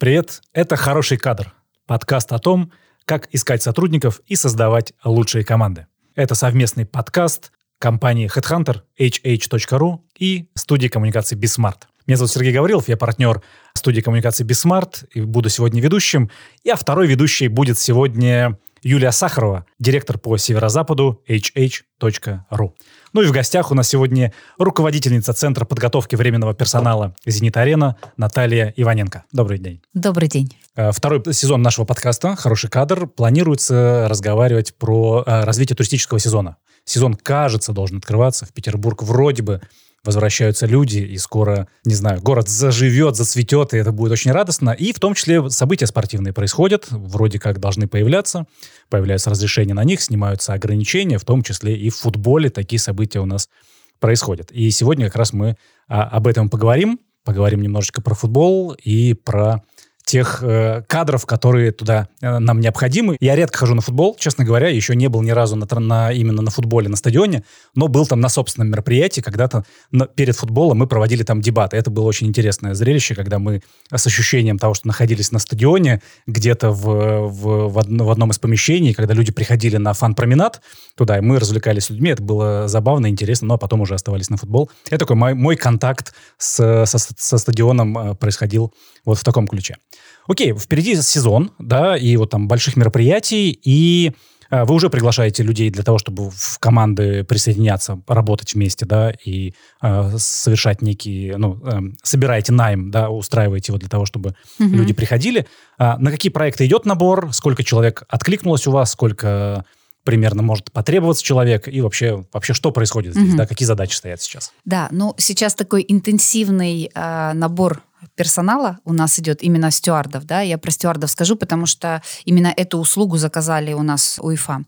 Привет, это «Хороший кадр» – подкаст о том, как искать сотрудников и создавать лучшие команды. Это совместный подкаст компании Headhunter, hh.ru и студии коммуникации Bismart. Меня зовут Сергей Гаврилов, я партнер студии коммуникации Bismart и буду сегодня ведущим. И а второй ведущий будет сегодня Юлия Сахарова, директор по северо-западу hh.ru. Ну и в гостях у нас сегодня руководительница Центра подготовки временного персонала «Зенит-арена» Наталья Иваненко. Добрый день. Добрый день. Э, второй сезон нашего подкаста «Хороший кадр» планируется разговаривать про э, развитие туристического сезона. Сезон, кажется, должен открываться. В Петербург вроде бы возвращаются люди, и скоро, не знаю, город заживет, зацветет, и это будет очень радостно. И в том числе события спортивные происходят, вроде как должны появляться, появляются разрешения на них, снимаются ограничения, в том числе и в футболе такие события у нас происходят. И сегодня как раз мы а, об этом поговорим, поговорим немножечко про футбол и про тех э, кадров, которые туда э, нам необходимы. Я редко хожу на футбол, честно говоря, еще не был ни разу на, на, именно на футболе, на стадионе, но был там на собственном мероприятии, когда-то на, перед футболом мы проводили там дебаты. Это было очень интересное зрелище, когда мы с ощущением того, что находились на стадионе, где-то в, в, в, одно, в одном из помещений, когда люди приходили на фан-променад туда, и мы развлекались с людьми, это было забавно, интересно, но потом уже оставались на футбол. Это такой мой, мой контакт с, со, со стадионом э, происходил вот в таком ключе. Окей, впереди сезон, да, и вот там больших мероприятий, и э, вы уже приглашаете людей для того, чтобы в команды присоединяться, работать вместе, да, и э, совершать некие, ну, э, собираете найм, да, устраиваете его для того, чтобы угу. люди приходили. А на какие проекты идет набор? Сколько человек откликнулось у вас? Сколько примерно может потребоваться человек и вообще, вообще что происходит здесь, угу. да, какие задачи стоят сейчас? Да, ну сейчас такой интенсивный э, набор персонала у нас идет именно стюардов, да, я про стюардов скажу, потому что именно эту услугу заказали у нас УЕФА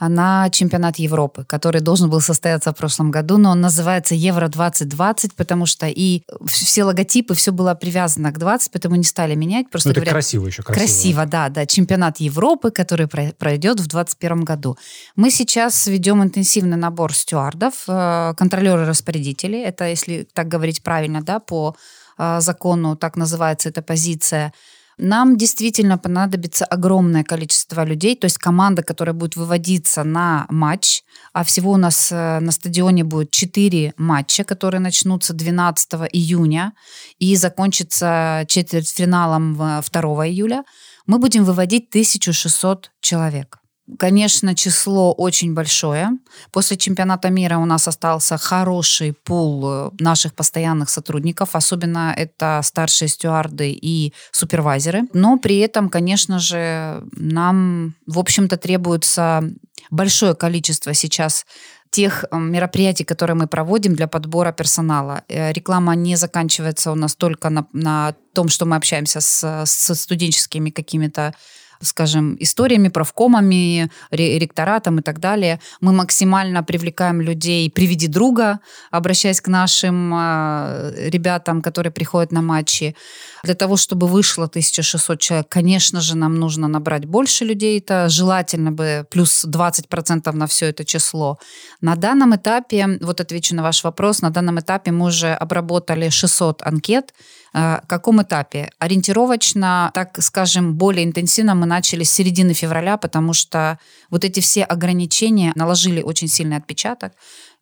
на чемпионат Европы, который должен был состояться в прошлом году, но он называется Евро-2020, потому что и все логотипы, все было привязано к 20, поэтому не стали менять. Просто ну, это говорят, красиво еще. Красиво. красиво, да, да. Чемпионат Европы, который пройдет в 2021 году. Мы сейчас ведем интенсивный набор стюардов, э, контролеры-распорядители. Это, если так говорить правильно, да, по а, закону, так называется эта позиция, нам действительно понадобится огромное количество людей, то есть команда, которая будет выводиться на матч, а всего у нас э, на стадионе будет 4 матча, которые начнутся 12 июня и закончатся четвертьфиналом 2 июля, мы будем выводить 1600 человек. Конечно, число очень большое. После чемпионата мира у нас остался хороший пул э, наших постоянных сотрудников, особенно это старшие стюарды и супервайзеры. Но при этом, конечно же, нам, в общем-то, требуется большое количество сейчас тех э, мероприятий, которые мы проводим для подбора персонала. Э, реклама не заканчивается у нас только на, на том, что мы общаемся с, с студенческими какими-то скажем, историями, правкомами, ректоратом и так далее. Мы максимально привлекаем людей «приведи друга», обращаясь к нашим э, ребятам, которые приходят на матчи. Для того, чтобы вышло 1600 человек, конечно же, нам нужно набрать больше людей. Это желательно бы плюс 20% на все это число. На данном этапе, вот отвечу на ваш вопрос, на данном этапе мы уже обработали 600 анкет, каком этапе? Ориентировочно, так скажем, более интенсивно мы начали с середины февраля, потому что вот эти все ограничения наложили очень сильный отпечаток.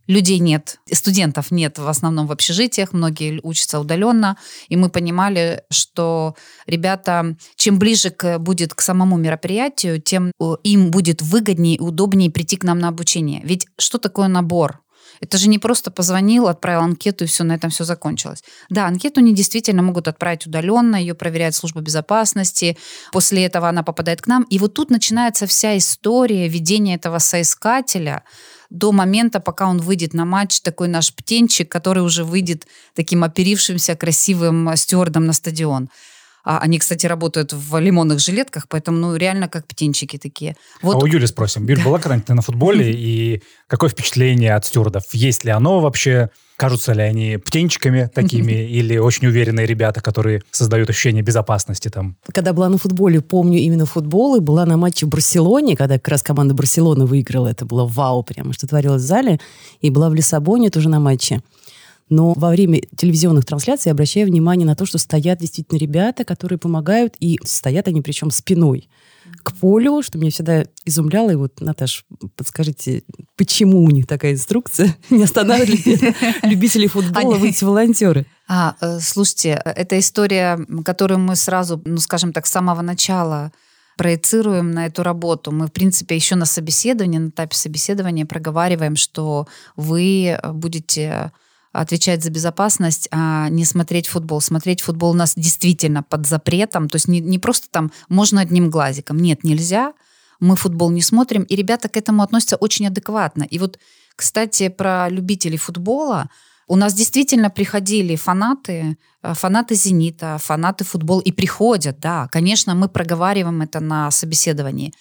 Людей нет, студентов нет в основном в общежитиях, многие учатся удаленно, и мы понимали, что ребята, чем ближе к, будет к самому мероприятию, тем им будет выгоднее и удобнее прийти к нам на обучение. Ведь что такое набор? Это же не просто позвонил, отправил анкету, и все, на этом все закончилось. Да, анкету они действительно могут отправить удаленно, ее проверяет служба безопасности, после этого она попадает к нам. И вот тут начинается вся история ведения этого соискателя до момента, пока он выйдет на матч, такой наш птенчик, который уже выйдет таким оперившимся красивым стюардом на стадион. А они, кстати, работают в лимонных жилетках, поэтому, ну, реально как птенчики такие. Вот. А у Юли спросим. Юль, была когда-нибудь на футболе, и какое впечатление от стюардов? Есть ли оно вообще? Кажутся ли они птенчиками такими или очень уверенные ребята, которые создают ощущение безопасности там? Когда была на футболе, помню именно футбол, и была на матче в Барселоне, когда как раз команда Барселоны выиграла, это было вау прямо, что творилось в зале, и была в Лиссабоне тоже на матче. Но во время телевизионных трансляций я обращаю внимание на то, что стоят действительно ребята, которые помогают, и стоят они причем спиной к полю, что меня всегда изумляло. И вот, Наташ, подскажите, почему у них такая инструкция? Не останавливает любителей футбола выйти волонтеры? А, э, слушайте, это история, которую мы сразу, ну, скажем так, с самого начала проецируем на эту работу. Мы, в принципе, еще на собеседовании, на этапе собеседования проговариваем, что вы будете отвечать за безопасность, а не смотреть футбол. Смотреть футбол у нас действительно под запретом, то есть не, не просто там можно одним глазиком. Нет, нельзя. Мы футбол не смотрим, и ребята к этому относятся очень адекватно. И вот, кстати, про любителей футбола. У нас действительно приходили фанаты, э, фанаты «Зенита», фанаты футбола, и приходят, да. Конечно, мы проговариваем это на собеседовании,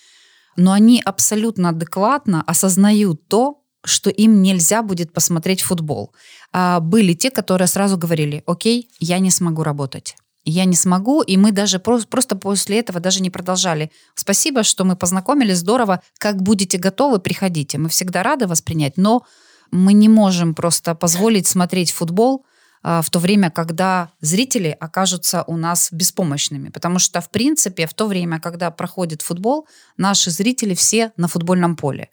но они абсолютно адекватно осознают то, что им нельзя будет посмотреть футбол. А были те, которые сразу говорили, окей, я не смогу работать. Я не смогу, и мы даже просто, после этого даже не продолжали. Спасибо, что мы познакомились, здорово. Как будете готовы, приходите. Мы всегда рады вас принять, но мы не можем просто позволить смотреть футбол а, в то время, когда зрители окажутся у нас беспомощными. Потому что, в принципе, в то время, когда проходит футбол, наши зрители все на футбольном поле.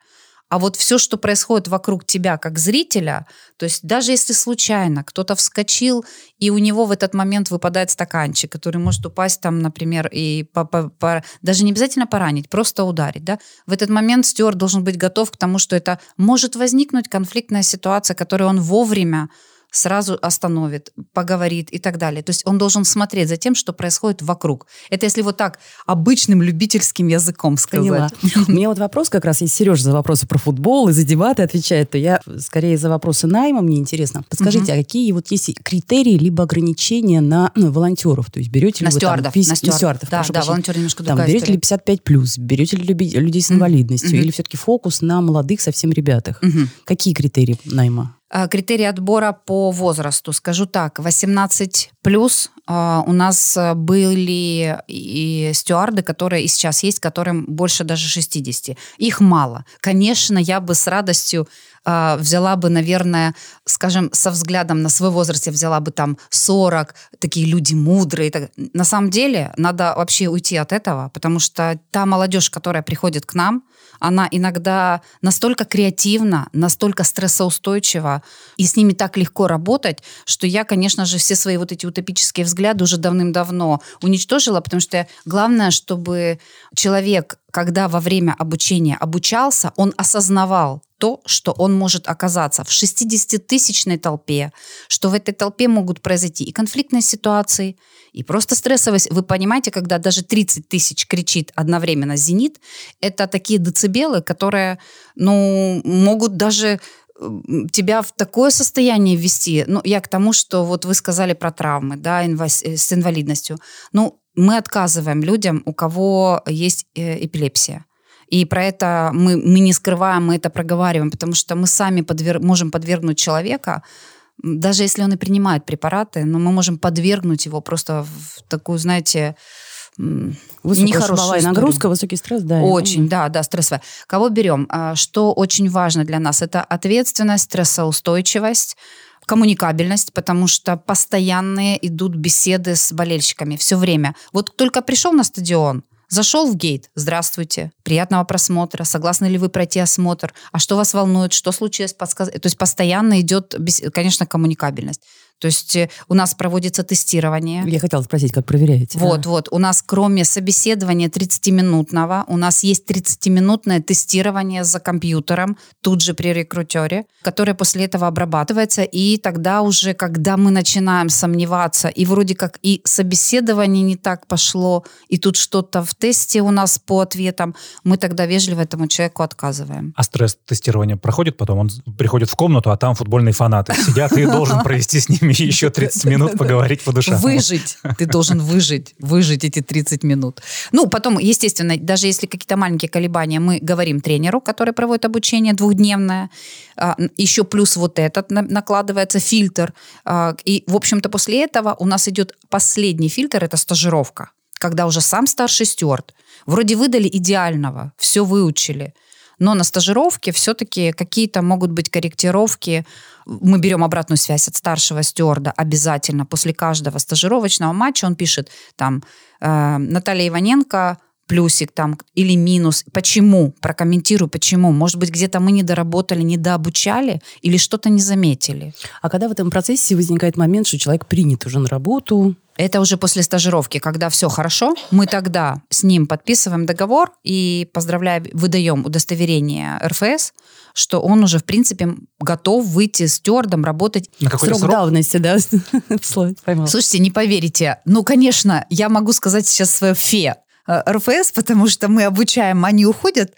А вот все, что происходит вокруг тебя как зрителя, то есть даже если случайно кто-то вскочил, и у него в этот момент выпадает стаканчик, который может упасть там, например, и по, по, по, даже не обязательно поранить, просто ударить, да, в этот момент стюард должен быть готов к тому, что это может возникнуть конфликтная ситуация, которую он вовремя сразу остановит, поговорит и так далее. То есть он должен смотреть за тем, что происходит вокруг. Это если вот так обычным любительским языком сказать. Поняла. У меня вот вопрос как раз, есть Сережа за вопросы про футбол и за дебаты отвечает, то я скорее за вопросы найма, мне интересно. Подскажите, угу. а какие вот есть критерии либо ограничения на ну, волонтеров? То есть берете на ли вы стюардов, там, на стюардов. стюардов да, да, волонтеры немножко там, берете история. ли 55 плюс, берете ли людей с инвалидностью, угу. или все-таки фокус на молодых совсем ребятах? Угу. Какие критерии найма? Э, критерии отбора по возрасту. Скажу так, 18 плюс э, у нас были и стюарды, которые и сейчас есть, которым больше даже 60. Их мало. Конечно, я бы с радостью э, взяла бы, наверное, скажем, со взглядом на свой возраст, я взяла бы там 40, такие люди мудрые. На самом деле, надо вообще уйти от этого, потому что та молодежь, которая приходит к нам, она иногда настолько креативна, настолько стрессоустойчива, и с ними так легко работать, что я, конечно же, все свои вот эти утопические взгляды уже давным-давно уничтожила, потому что главное, чтобы человек, когда во время обучения обучался, он осознавал, то, что он может оказаться в 60-тысячной толпе, что в этой толпе могут произойти и конфликтные ситуации, и просто стрессовость. Вы понимаете, когда даже 30 тысяч кричит одновременно «Зенит», это такие децибелы, которые ну, могут даже тебя в такое состояние ввести. Ну, я к тому, что вот вы сказали про травмы, да. Э, с инвалидностью. Ну, мы отказываем людям, у кого есть э, эпилепсия. И про это мы, мы не скрываем, мы это проговариваем, потому что мы сами подвер... можем подвергнуть человека, даже если он и принимает препараты, но мы можем подвергнуть его просто в такую, знаете, нехорошая нагрузка, высокий стресс, да. Очень, да, да, стрессовая. Кого берем? А, что очень важно для нас? Это ответственность, стрессоустойчивость, коммуникабельность, потому что постоянные идут беседы с болельщиками все время. Вот только пришел на стадион, Зашел в гейт. Здравствуйте. Приятного просмотра. Согласны ли вы пройти осмотр? А что вас волнует? Что случилось? Подсказ... То есть постоянно идет, конечно, коммуникабельность. То есть э, у нас проводится тестирование. Я хотела спросить, как проверяете. Вот, да. вот. У нас кроме собеседования 30-минутного, у нас есть 30-минутное тестирование за компьютером, тут же при рекрутере, которое после этого обрабатывается. И тогда уже, когда мы начинаем сомневаться, и вроде как и собеседование не так пошло, и тут что-то в тесте у нас по ответам, мы тогда вежливо этому человеку отказываем. А стресс-тестирование проходит потом? Он приходит в комнату, а там футбольные фанаты сидят, и должен провести с ними ними еще 30 минут поговорить по душам. Выжить. Ты должен выжить. Выжить эти 30 минут. Ну, потом, естественно, даже если какие-то маленькие колебания, мы говорим тренеру, который проводит обучение двухдневное. А, еще плюс вот этот накладывается фильтр. А, и, в общем-то, после этого у нас идет последний фильтр, это стажировка. Когда уже сам старший стюард. Вроде выдали идеального, все выучили. Но на стажировке все-таки какие-то могут быть корректировки. Мы берем обратную связь от старшего стюарда обязательно. После каждого стажировочного матча он пишет там э, Наталья Иваненко плюсик там или минус. Почему? Прокомментирую, почему. Может быть, где-то мы не доработали, или что-то не заметили. А когда в этом процессе возникает момент, что человек принят уже на работу, это уже после стажировки, когда все хорошо, мы тогда с ним подписываем договор и поздравляем, выдаем удостоверение РФС, что он уже, в принципе, готов выйти с стюардом, работать. На какой срок, срок давности, да? Слушайте, не поверите. Ну, конечно, я могу сказать сейчас свое фе. Э, РФС, потому что мы обучаем, они уходят,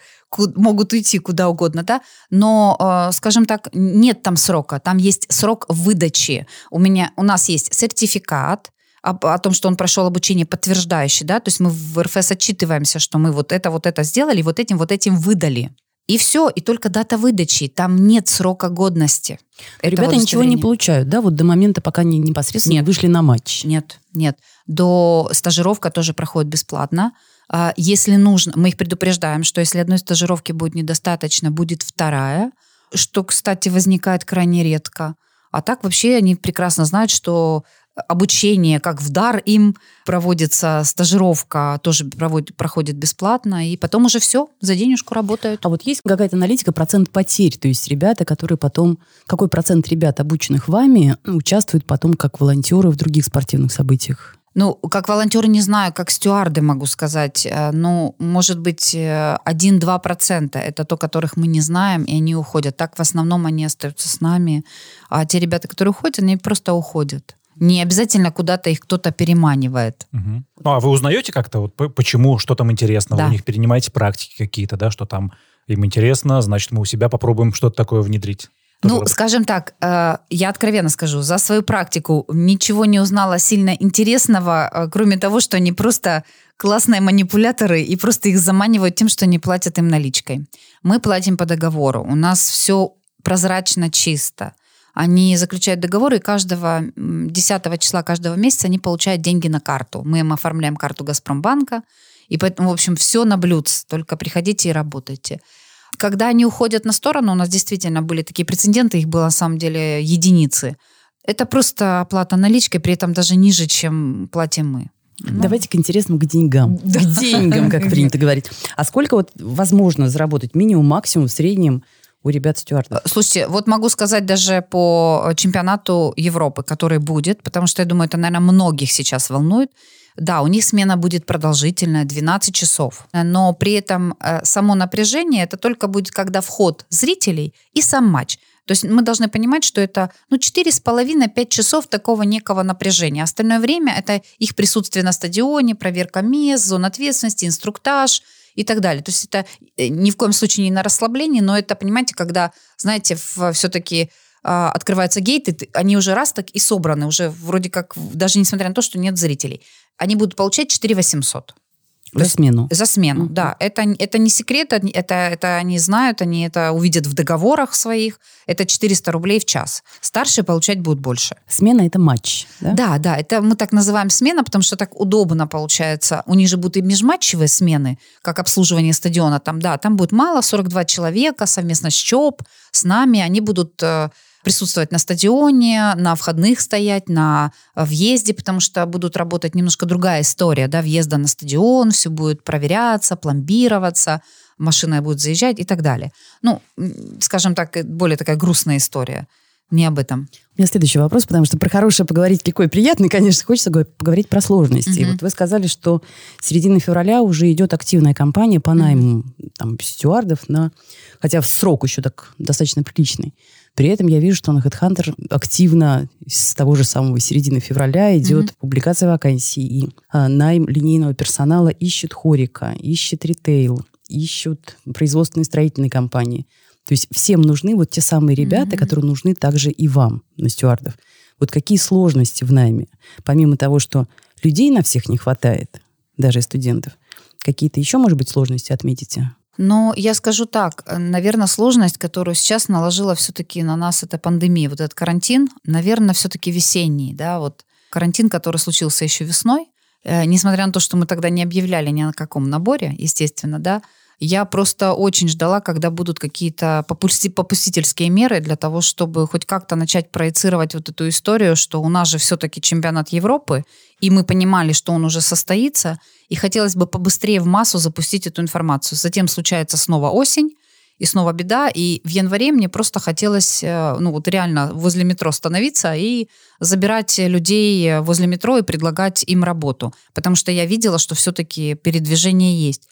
могут уйти куда угодно, да, но, э, скажем так, нет там срока, там есть срок выдачи. У меня, у нас есть сертификат, о, о том, что он прошел обучение подтверждающий, да, то есть мы в РФС отчитываемся, что мы вот это, вот это сделали, вот этим, вот этим выдали. И все, и только дата выдачи, там нет срока годности. Ребята ничего не получают, да, вот до момента, пока они непосредственно нет. вышли на матч? Нет, нет. До стажировка тоже проходит бесплатно. А, если нужно, мы их предупреждаем, что если одной стажировки будет недостаточно, будет вторая, что, кстати, возникает крайне редко. А так вообще они прекрасно знают, что обучение, как в дар им проводится стажировка, тоже проводит, проходит бесплатно, и потом уже все, за денежку работают. А вот есть какая-то аналитика, процент потерь, то есть ребята, которые потом, какой процент ребят, обученных вами, участвуют потом как волонтеры в других спортивных событиях? Ну, как волонтеры не знаю, как стюарды могу сказать. Ну, может быть, 1-2% э, это то, которых мы не знаем, и они уходят. Так в основном они остаются с нами. А те ребята, которые уходят, они просто уходят. Не обязательно куда-то их кто-то переманивает. Угу. Ну, а вы узнаете как-то, вот, почему, что там интересно? Да. Вы у них перенимаете практики какие-то, да, что там им интересно, значит, мы у себя попробуем что-то такое внедрить. Ну, скажем так, э, я откровенно скажу, за свою практику ничего не узнала сильно интересного, э, кроме того, что они просто классные манипуляторы и просто их заманивают тем, что не платят им наличкой. Мы платим по договору, у нас все прозрачно, чисто. Они заключают договоры, и каждого 10 числа каждого месяца они получают деньги на карту. Мы им оформляем карту Газпромбанка, и поэтому, в общем, все на блюдце, только приходите и работайте. Когда они уходят на сторону, у нас действительно были такие прецеденты, их было на самом деле единицы. Это просто оплата наличкой, при этом даже ниже, чем платим мы. Ну. Давайте к интересному, к деньгам. К деньгам, как принято говорить. А сколько вот возможно заработать минимум, максимум, в среднем у ребят стюардов? Слушайте, вот могу сказать даже по чемпионату Европы, который будет, потому что я думаю, это, наверное, многих сейчас волнует. Да, у них смена будет продолжительная, 12 часов. Но при этом э, само напряжение это только будет, когда вход зрителей и сам матч. То есть мы должны понимать, что это ну, 4,5-5 часов такого некого напряжения. Остальное время это их присутствие на стадионе, проверка мест, зон ответственности, инструктаж – и так далее. То есть это э, ни в коем случае не на расслаблении, но это, понимаете, когда, знаете, все-таки а, открываются гейты, они уже раз так и собраны, уже вроде как, даже несмотря на то, что нет зрителей. Они будут получать 4 800. За смену. За смену, mm-hmm. да. Это, это не секрет, это, это они знают, они это увидят в договорах своих. Это 400 рублей в час. Старшие получать будут больше. Смена – это матч, да? Да, да. Это мы так называем смена, потому что так удобно получается. У них же будут и межматчевые смены, как обслуживание стадиона. Там, да, там будет мало, 42 человека совместно с ЧОП, с нами. Они будут э, присутствовать на стадионе, на входных стоять, на э, въезде, потому что будут работать немножко другая история, да, въезда на стадион, все будет проверяться, пломбироваться, машина будет заезжать и так далее. Ну, скажем так, э, более такая грустная история. Не об этом. У меня следующий вопрос, потому что про хорошее поговорить легко и приятно, и, конечно, хочется поговорить про сложности. Угу. Вот вы сказали, что середины февраля уже идет активная кампания по найму угу. там, стюардов, на... хотя в срок еще так достаточно приличный. При этом я вижу, что на HeadHunter активно с того же самого середины февраля идет mm-hmm. публикация вакансий. И а, найм линейного персонала ищет хорика, ищет ритейл, ищут производственные строительные компании. То есть всем нужны вот те самые ребята, mm-hmm. которые нужны также и вам, на стюардов. Вот какие сложности в найме? Помимо того, что людей на всех не хватает, даже студентов, какие-то еще, может быть, сложности отметите? Но я скажу так, э, наверное, сложность, которую сейчас наложила все-таки на нас эта пандемия, вот этот карантин, наверное, все-таки весенний, да, вот карантин, который случился еще весной, э, несмотря на то, что мы тогда не объявляли ни о каком наборе, естественно, да, Я просто очень ждала, когда будут какие-то попустительские меры для того, чтобы хоть как-то начать проецировать вот эту историю, что у нас же все-таки чемпионат Европы, и мы понимали, что он уже состоится, и хотелось бы побыстрее в массу запустить эту информацию. Затем случается снова осень, и снова беда. И в январе мне просто хотелось, э, ну вот реально возле метро становиться и забирать людей возле метро и предлагать им работу. Потому что я видела, что все-таки передвижение есть.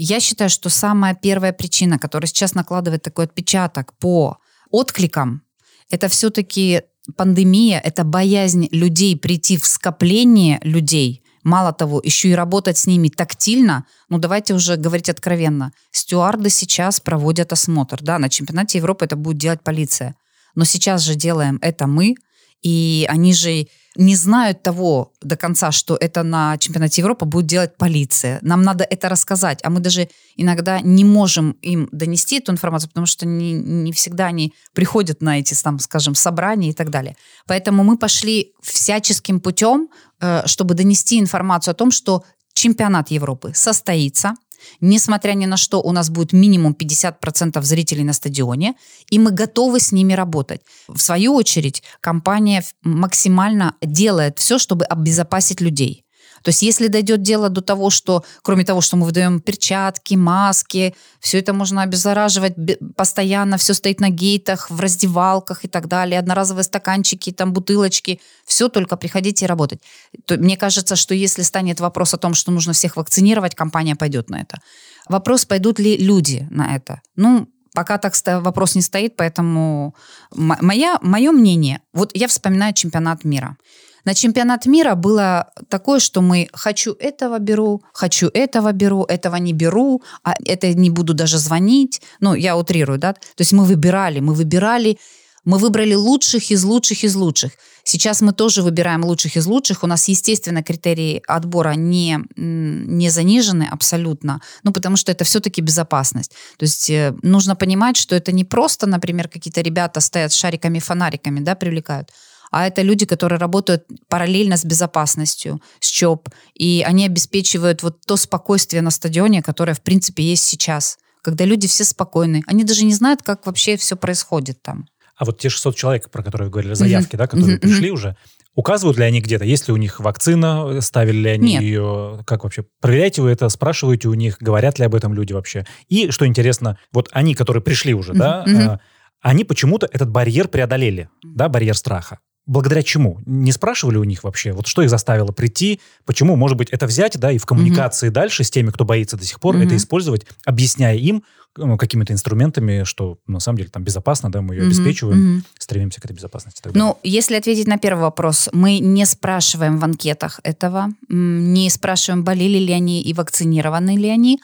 Я считаю, что самая первая причина, которая сейчас накладывает такой отпечаток по откликам, это все-таки пандемия, это боязнь людей прийти в скопление людей. Мало того, еще и работать с ними тактильно. Ну, давайте уже говорить откровенно. Стюарды сейчас проводят осмотр. Да, на чемпионате Европы это будет делать полиция. Но сейчас же делаем это мы, и они же не знают того до конца, что это на чемпионате Европы будет делать полиция. Нам надо это рассказать, а мы даже иногда не можем им донести эту информацию, потому что не, не всегда они приходят на эти, там, скажем, собрания и так далее. Поэтому мы пошли всяческим путем, э, чтобы донести информацию о том, что чемпионат Европы состоится – Несмотря ни на что, у нас будет минимум 50% зрителей на стадионе, и мы готовы с ними работать. В свою очередь, компания максимально делает все, чтобы обезопасить людей. То есть если дойдет дело до того, что, кроме того, что мы выдаем перчатки, маски, все это можно обеззараживать постоянно, все стоит на гейтах, в раздевалках и так далее, одноразовые стаканчики, там бутылочки, все только приходите и работать. То, мне кажется, что если станет вопрос о том, что нужно всех вакцинировать, компания пойдет на это. Вопрос, пойдут ли люди на это. Ну, пока так вопрос не стоит, поэтому моя, мое мнение, вот я вспоминаю чемпионат мира. На чемпионат мира было такое, что мы хочу этого беру, хочу этого беру, этого не беру, а это не буду даже звонить. Ну, я утрирую, да? То есть мы выбирали, мы выбирали, мы выбрали лучших из лучших из лучших. Сейчас мы тоже выбираем лучших из лучших. У нас, естественно, критерии отбора не, не занижены абсолютно, ну, потому что это все-таки безопасность. То есть э, нужно понимать, что это не просто, например, какие-то ребята стоят с шариками-фонариками, да, привлекают, а это люди, которые работают параллельно с безопасностью, с ЧОП, и они обеспечивают вот то спокойствие на стадионе, которое, в принципе, есть сейчас, когда люди все спокойны. Они даже не знают, как вообще все происходит там. А вот те 600 человек, про которые вы говорили, заявки, mm-hmm. да, которые mm-hmm. пришли уже, указывают ли они где-то, есть ли у них вакцина, ставили ли они Нет. ее, как вообще? Проверяете вы это, спрашиваете у них, говорят ли об этом люди вообще? И, что интересно, вот они, которые пришли уже, mm-hmm. да, mm-hmm. они почему-то этот барьер преодолели, да, барьер страха благодаря чему? Не спрашивали у них вообще, вот что их заставило прийти, почему, может быть, это взять, да, и в коммуникации mm-hmm. дальше с теми, кто боится до сих пор, mm-hmm. это использовать, объясняя им ну, какими-то инструментами, что на самом деле там безопасно, да, мы ее mm-hmm. обеспечиваем, mm-hmm. стремимся к этой безопасности. Ну, если ответить на первый вопрос, мы не спрашиваем в анкетах этого, не спрашиваем, болели ли они и вакцинированы ли они,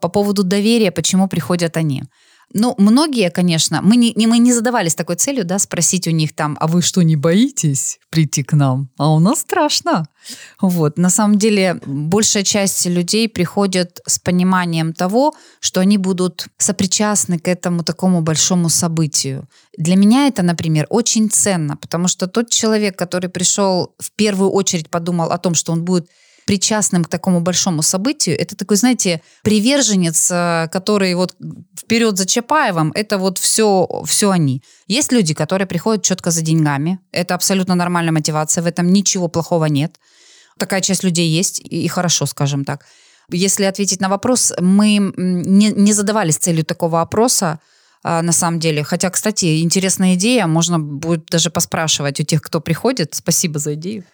по поводу доверия, почему приходят они. Ну, многие, конечно, мы не, мы не задавались такой целью, да, спросить у них там, а вы что, не боитесь прийти к нам? А у нас страшно. Вот. На самом деле, большая часть людей приходят с пониманием того, что они будут сопричастны к этому такому большому событию. Для меня это, например, очень ценно, потому что тот человек, который пришел в первую очередь подумал о том, что он будет причастным к такому большому событию, это такой, знаете, приверженец, э, который вот вперед за Чапаевым, это вот все, все они. Есть люди, которые приходят четко за деньгами, это абсолютно нормальная мотивация, в этом ничего плохого нет. Такая часть людей есть, и хорошо, скажем так. Если ответить на вопрос, мы не, не задавались целью такого опроса, а, на самом деле. Хотя, кстати, интересная идея, можно будет даже поспрашивать у тех, кто приходит. Спасибо за идею.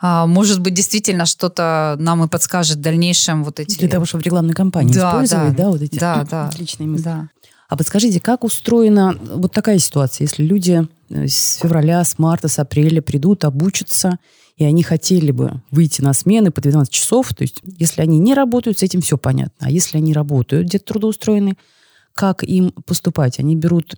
А, может быть, действительно что-то нам и подскажет в дальнейшем вот эти... Для того, чтобы в рекламной кампании да, использовать, да, да, вот эти да, да, отличные мысли. Да. А подскажите, как устроена вот такая ситуация, если люди э, с февраля, с марта, с апреля придут, обучатся, и они хотели бы выйти на смены по 12 часов, то есть если они не работают, с этим все понятно. А если они работают, где-то трудоустроены, как им поступать? Они берут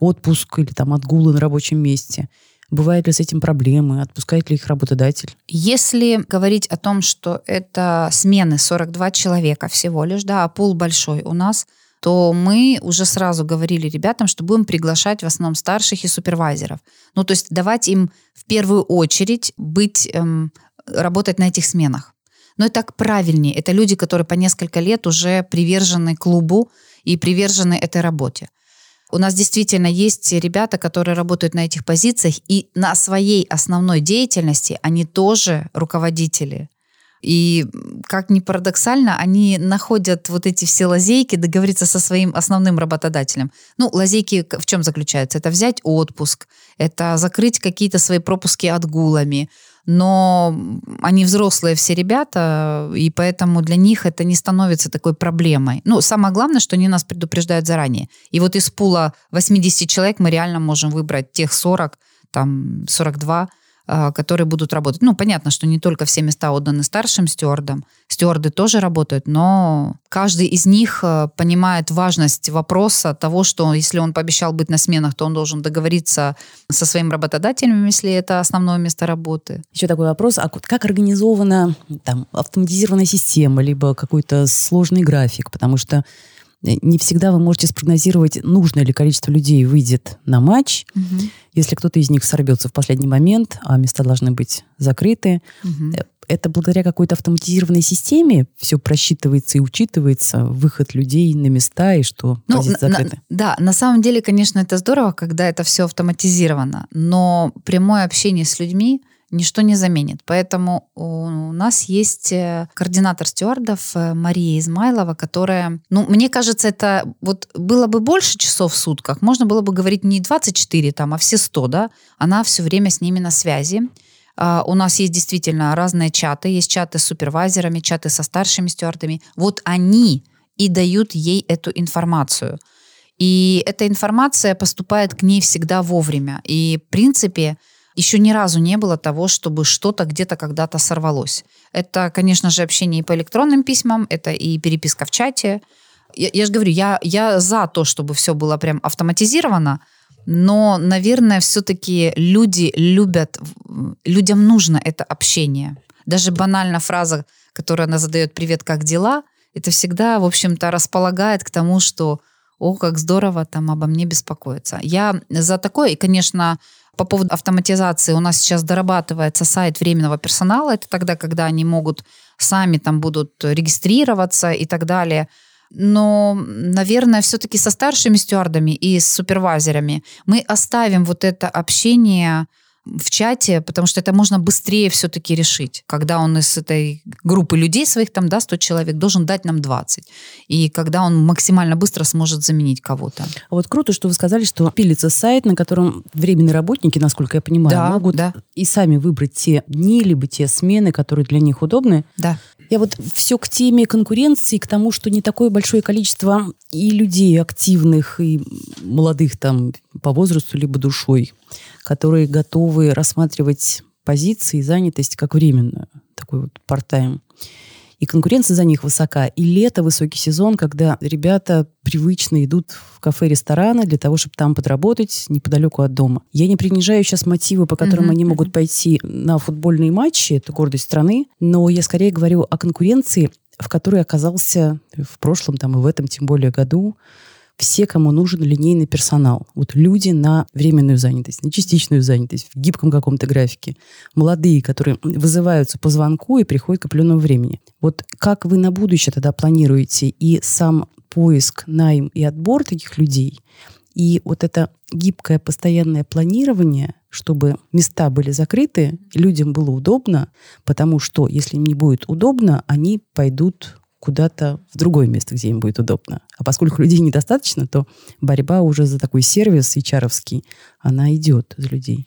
отпуск или там отгулы на рабочем месте – Бывают ли с этим проблемы? Отпускает ли их работодатель? Если говорить о том, что это смены 42 человека всего лишь, да, а пул большой у нас, то мы уже сразу говорили ребятам, что будем приглашать в основном старших и супервайзеров. Ну, то есть давать им в первую очередь быть, эм, работать на этих сменах. Но это правильнее. Это люди, которые по несколько лет уже привержены клубу и привержены этой работе. У нас действительно есть ребята, которые работают на этих позициях, и на своей основной деятельности они тоже руководители. И, как ни парадоксально, они находят вот эти все лазейки договориться со своим основным работодателем. Ну, лазейки в чем заключаются? Это взять отпуск, это закрыть какие-то свои пропуски отгулами, но они взрослые все ребята, и поэтому для них это не становится такой проблемой. Ну, самое главное, что они нас предупреждают заранее. И вот из пула 80 человек мы реально можем выбрать тех 40, там 42, а, которые будут работать. Ну, понятно, что не только все места отданы старшим стюардам. Стюарды тоже работают, но каждый из них а, понимает важность вопроса того, что если он пообещал быть на сменах, то он должен договориться со своим работодателем, если это основное место работы. Еще такой вопрос. А как организована там, автоматизированная система, либо какой-то сложный график? Потому что Э, не всегда вы можете спрогнозировать, нужное ли количество людей выйдет на матч. Угу. Если кто-то из них сорвется в последний момент, а места должны быть закрыты, угу. это благодаря какой-то автоматизированной системе все просчитывается и учитывается, выход людей на места и что ну, позиции закрыты. На, да, на самом деле, конечно, это здорово, когда это все автоматизировано, но прямое общение с людьми ничто не заменит. Поэтому у нас есть э, координатор стюардов э, Мария Измайлова, которая, ну, мне кажется, это вот было бы больше часов в сутках, можно было бы говорить не 24 там, а все 100, да, она все время с ними на связи. Uh, у нас есть действительно разные чаты. Есть чаты с супервайзерами, чаты со старшими стюардами. Вот они и дают ей эту информацию. И эта информация поступает к ней всегда вовремя. И, в принципе, еще ни разу не было того, чтобы что-то где-то когда-то сорвалось. Это, конечно же, общение и по электронным письмам, это и переписка в чате. Я, я же говорю, я, я за то, чтобы все было прям автоматизировано, но, наверное, все-таки люди любят, людям нужно это общение. Даже банально фраза, которую она задает «Привет, как дела?», это всегда, в общем-то, располагает к тому, что «О, как здорово там обо мне беспокоиться». Я за такое, и, конечно, по поводу автоматизации у нас сейчас дорабатывается сайт временного персонала. Это тогда, когда они могут сами там будут регистрироваться и так далее. Но, наверное, все-таки со старшими стюардами и с супервайзерами мы оставим вот это общение в чате, потому что это можно быстрее все-таки решить. Когда он из этой группы людей своих, там, да, 100 человек, должен дать нам 20. И когда он максимально быстро сможет заменить кого-то. А вот круто, что вы сказали, что пилится сайт, на котором временные работники, насколько я понимаю, да, могут да. и сами выбрать те дни, либо те смены, которые для них удобны. Да. Я вот все к теме конкуренции, к тому, что не такое большое количество и людей активных, и молодых там по возрасту, либо душой, которые готовы рассматривать позиции и занятость как временную, такой вот part-time. И конкуренция за них высока. И лето, высокий сезон, когда ребята привычно идут в кафе-рестораны для того, чтобы там подработать неподалеку от дома. Я не принижаю сейчас мотивы, по которым mm-hmm. они могут пойти на футбольные матчи, это гордость страны, но я скорее говорю о конкуренции, в которой оказался в прошлом там и в этом тем более году все, кому нужен линейный персонал. Вот люди на временную занятость, на частичную занятость, в гибком каком-то графике. Молодые, которые вызываются по звонку и приходят к определенному времени. Вот как вы на будущее тогда планируете и сам поиск, найм и отбор таких людей, и вот это гибкое постоянное планирование, чтобы места были закрыты, людям было удобно, потому что если им не будет удобно, они пойдут куда-то в другое место, где им будет удобно. А поскольку людей недостаточно, то борьба уже за такой сервис ичаровский, она идет из людей.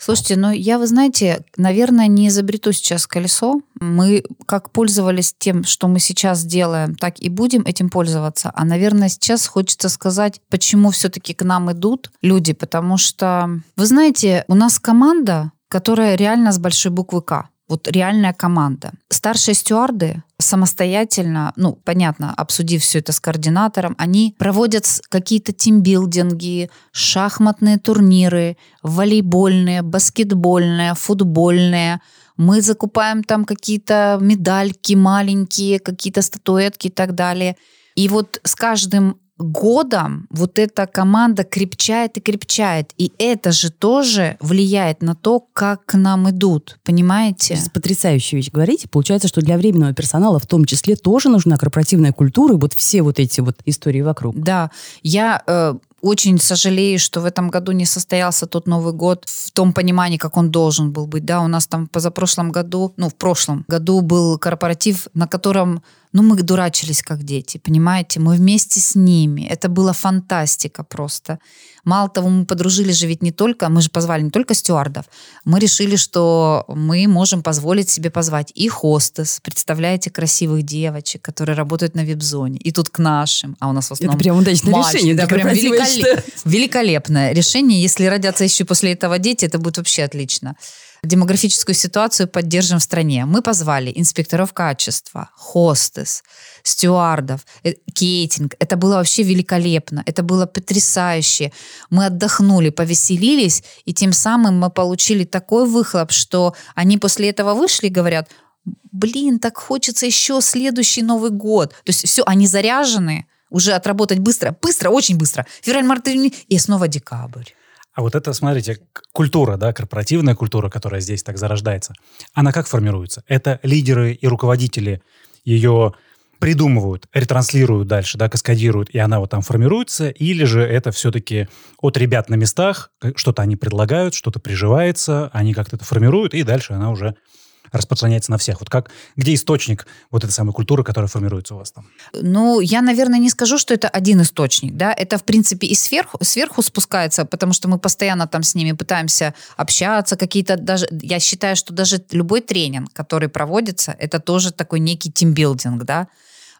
Слушайте, ну я, вы знаете, наверное, не изобрету сейчас колесо. Мы как пользовались тем, что мы сейчас делаем, так и будем этим пользоваться. А, наверное, сейчас хочется сказать, почему все-таки к нам идут люди. Потому что, вы знаете, у нас команда, которая реально с большой буквы «К». Вот реальная команда. Старшие стюарды самостоятельно, ну, понятно, обсудив все это с координатором, они проводят какие-то тимбилдинги, шахматные турниры, волейбольные, баскетбольные, футбольные. Мы закупаем там какие-то медальки маленькие, какие-то статуэтки и так далее. И вот с каждым годом вот эта команда крепчает и крепчает. И это же тоже влияет на то, как к нам идут. Понимаете? Сейчас потрясающую вещь говорите. Получается, что для временного персонала в том числе тоже нужна корпоративная культура и вот все вот эти вот истории вокруг. Да. Я э, очень сожалею, что в этом году не состоялся тот Новый год в том понимании, как он должен был быть. Да, у нас там позапрошлом году, ну, в прошлом году был корпоратив, на котором ну, мы дурачились как дети, понимаете? Мы вместе с ними. Это была фантастика просто. Мало того, мы подружились же ведь не только, мы же позвали не только стюардов, мы решили, что мы можем позволить себе позвать и хостес, представляете, красивых девочек, которые работают на вип-зоне, и тут к нашим, а у нас в основном Это прям удачное мальчики. решение. Да, прям великолеп- великолепное решение. Если родятся еще после этого дети, это будет вообще отлично демографическую ситуацию поддержим в стране. Мы позвали инспекторов качества, хостес, стюардов, э, кейтинг. Это было вообще великолепно. Это было потрясающе. Мы отдохнули, повеселились, и тем самым мы получили такой выхлоп, что они после этого вышли и говорят, блин, так хочется еще следующий Новый год. То есть все, они заряжены, уже отработать быстро, быстро, очень быстро. Февраль, март, июнь, и снова декабрь. А вот это, смотрите, культура, да, корпоративная культура, которая здесь так зарождается, она как формируется? Это лидеры и руководители ее придумывают, ретранслируют дальше, да, каскадируют, и она вот там формируется, или же это все-таки от ребят на местах, что-то они предлагают, что-то приживается, они как-то это формируют, и дальше она уже распространяется на всех. Вот как, где источник вот этой самой культуры, которая формируется у вас там? Ну, я, наверное, не скажу, что это один источник, да, это, в принципе, и сверху, сверху спускается, потому что мы постоянно там с ними пытаемся общаться, какие-то даже, я считаю, что даже любой тренинг, который проводится, это тоже такой некий тимбилдинг, да,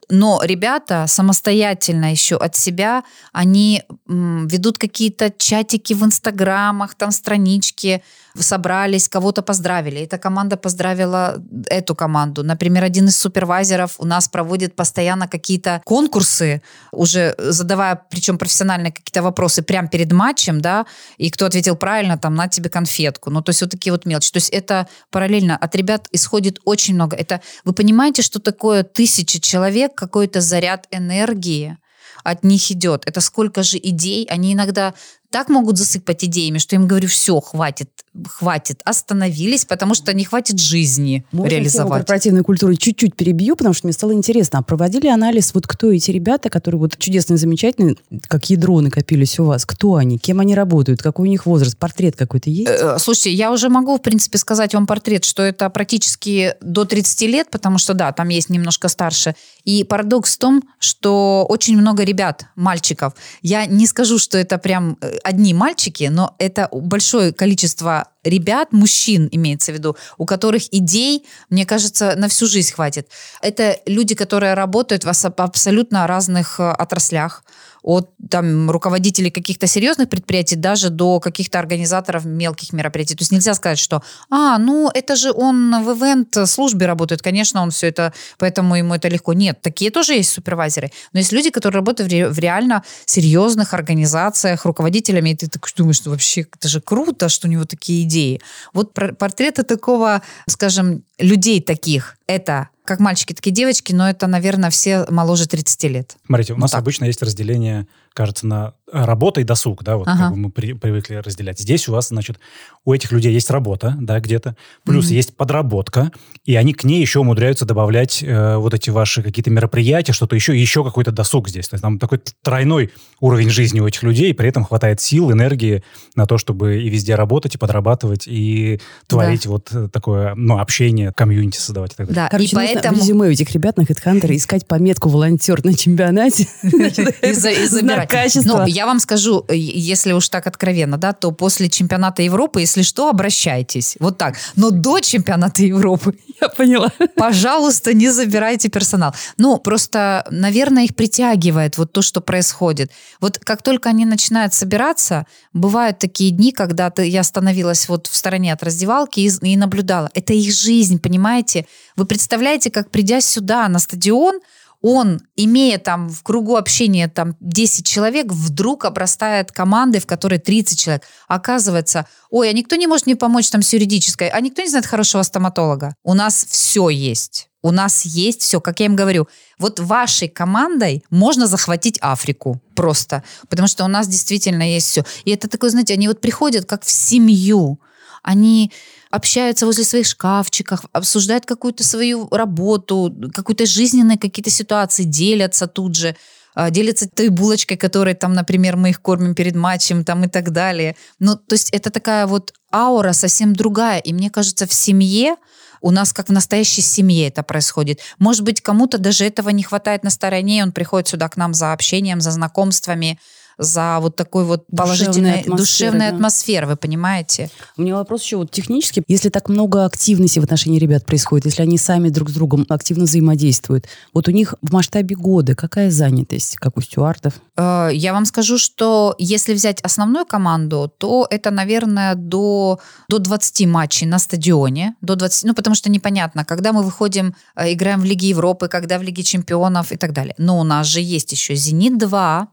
но ребята самостоятельно еще от себя, они ведут какие-то чатики в инстаграмах, там странички, собрались, кого-то поздравили. Эта команда поздравила эту команду. Например, один из супервайзеров у нас проводит постоянно какие-то конкурсы, уже задавая, причем профессиональные какие-то вопросы прямо перед матчем, да, и кто ответил правильно, там, на тебе конфетку. Ну, то есть вот такие вот мелочи. То есть это параллельно от ребят исходит очень много. Это, вы понимаете, что такое тысяча человек, какой-то заряд энергии, от них идет. Это сколько же идей. Они иногда так могут засыпать идеями, что я им говорю, все, хватит, хватит, остановились, потому что не хватит жизни Можно реализовать. корпоративной культуры чуть-чуть перебью, потому что мне стало интересно. А проводили анализ, вот кто эти ребята, которые вот чудесные, замечательные, как ядро накопились у вас? Кто они? Кем они работают? Какой у них возраст? Портрет какой-то есть? Э, Слушайте, я уже могу, в принципе, сказать вам портрет, что это практически до 30 лет, потому что, да, там есть немножко старше. И парадокс в том, что очень много ребят, мальчиков. Я не скажу, что это прям э, одни мальчики, но это большое количество ребят, мужчин имеется в виду, у которых идей, мне кажется, на всю жизнь хватит. Это люди, которые работают в абсолютно разных э, отраслях от там, руководителей каких-то серьезных предприятий даже до каких-то организаторов мелких мероприятий. То есть нельзя сказать, что, а, ну, это же он в ивент-службе работает, конечно, он все это, поэтому ему это легко. Нет, такие тоже есть супервайзеры. Но есть люди, которые работают в, ре- в реально серьезных организациях, руководителями, и ты так думаешь, что вообще это же круто, что у него такие идеи. Вот портреты такого, скажем, людей таких, это как мальчики, такие девочки, но это, наверное, все моложе 30 лет. Смотрите, у нас так. обычно есть разделение, кажется, на э, работа и досуг, да, вот Ага. как бы мы при- привыкли разделять. Здесь у вас, значит, у этих людей есть работа, да, где-то, плюс Мгм. есть подработка, и они к ней еще умудряются добавлять э, вот эти ваши какие-то мероприятия, что-то еще, еще какой-то досуг здесь. То есть там такой тройной уровень жизни у этих людей, и при этом хватает сил, энергии на то, чтобы и везде работать, и подрабатывать, и творить вот э, такое, ну, общение, комьюнити создавать и так далее. Да, Короче, и нужно поэтому... в резюме у этих ребят на HeadHunter искать пометку «волонтер на чемпионате». и, забирать. Качества. Ну, я вам скажу, э, если уж так откровенно, да, то после чемпионата Европы, если что, обращайтесь. Вот так. Но до чемпионата Европы, Я поняла. пожалуйста, не забирайте персонал. Ну, просто, наверное, их притягивает вот то, что происходит. Вот как только они начинают собираться, бывают такие дни, когда ты, я становилась вот в стороне от раздевалки и, и наблюдала. Это их жизнь, понимаете? Вы представляете, как придя сюда на стадион, он, имея там в кругу общения там 10 человек, вдруг обрастает командой, в которой 30 человек. Оказывается, ой, а никто не может мне помочь там с юридической, а никто не знает хорошего стоматолога. У нас все есть. У нас есть все, как я им говорю. Вот вашей командой можно захватить Африку просто, потому что у нас действительно есть все. И это такое, знаете, они вот приходят как в семью. Они общаются возле своих шкафчиков, обсуждают какую-то свою работу, какую-то жизненные какие-то ситуации, делятся тут же а, делятся той булочкой, которой там, например, мы их кормим перед матчем там и так далее. Ну, то есть это такая вот аура совсем другая. И мне кажется, в семье у нас как в настоящей семье это происходит. Может быть, кому-то даже этого не хватает на стороне, и он приходит сюда к нам за общением, за знакомствами, за вот такой вот положительной душевной, душевной да. атмосферы, вы понимаете? У меня вопрос еще вот технически. Если так много активности в отношении ребят происходит, если они сами друг с другом активно взаимодействуют, вот у них в масштабе года какая занятость, как у стюардов? Э, я вам скажу, что если взять основную команду, то это, наверное, до, до 20 матчей на стадионе. До 20, ну, потому что непонятно, когда мы выходим, э, играем в Лиге Европы, когда в Лиге Чемпионов и так далее. Но у нас же есть еще «Зенит-2»,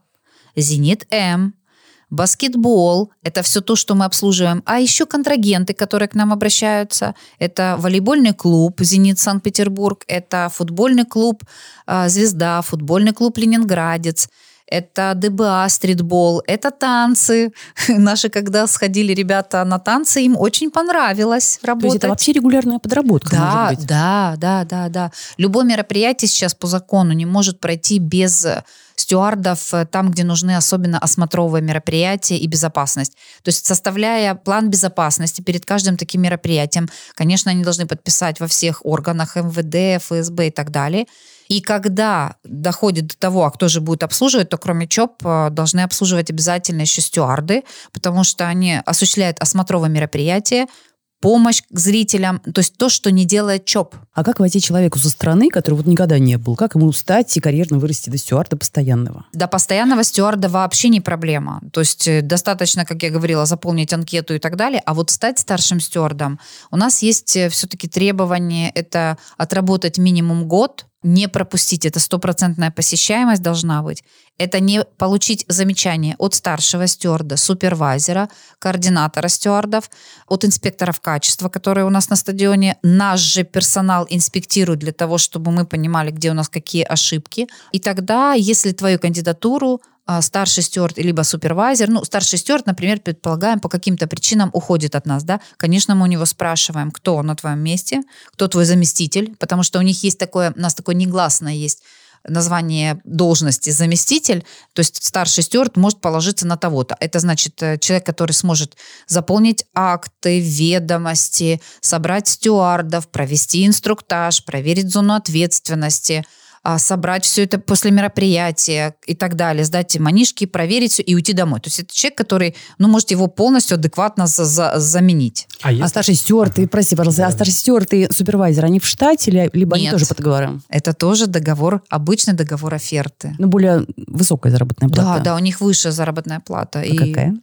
«Зенит-М», баскетбол, это все то, что мы обслуживаем. А еще контрагенты, которые к нам обращаются. Это волейбольный клуб «Зенит Санкт-Петербург», это футбольный клуб а, «Звезда», футбольный клуб «Ленинградец», это ДБА, стритбол, это танцы. Наши, когда сходили ребята на танцы, им очень понравилось работать. То есть это вообще регулярная подработка, да, Да, да, да, да. Любое мероприятие сейчас по закону не может пройти без стюардов э, там, где нужны особенно осмотровые мероприятия и безопасность. То есть составляя план безопасности перед каждым таким мероприятием, конечно, они должны подписать во всех органах МВД, ФСБ и так далее. И когда доходит до того, а кто же будет обслуживать, то кроме ЧОП э, должны обслуживать обязательно еще стюарды, потому что они осуществляют осмотровые мероприятия, помощь к зрителям, то есть то, что не делает ЧОП. А как войти человеку со стороны, который вот никогда не был? Как ему стать и карьерно вырасти до стюарда постоянного? До постоянного стюарда вообще не проблема. То есть э, достаточно, как я говорила, заполнить анкету и так далее. А вот стать старшим стюардом, у нас есть э, все-таки требование, это отработать минимум год не пропустить. Это стопроцентная посещаемость должна быть. Это не получить замечание от старшего стюарда, супервайзера, координатора стюардов, от инспекторов качества, которые у нас на стадионе. Наш же персонал инспектирует для того, чтобы мы понимали, где у нас какие ошибки. И тогда, если твою кандидатуру старший стюард либо супервайзер. Ну, старший стюард, например, предполагаем, по каким-то причинам уходит от нас, да. Конечно, мы у него спрашиваем, кто на твоем месте, кто твой заместитель, потому что у них есть такое, у нас такое негласное есть название должности заместитель, то есть старший стюард может положиться на того-то. Это значит э, человек, который сможет заполнить акты, ведомости, собрать стюардов, провести инструктаж, проверить зону ответственности – а, собрать все это после мероприятия и так далее, сдать манишки, проверить все и уйти домой. То есть это человек, который, ну, может его полностью адекватно за за заменить. А, если... а старший стюард, и, прости, пожалуйста, да. а старший стюард и супервайзер, они в штате, или, либо Нет. они тоже по договорам? Это тоже договор, обычный договор оферты. Ну, более высокая заработная плата. Да, да, у них выше заработная плата. А и... какая?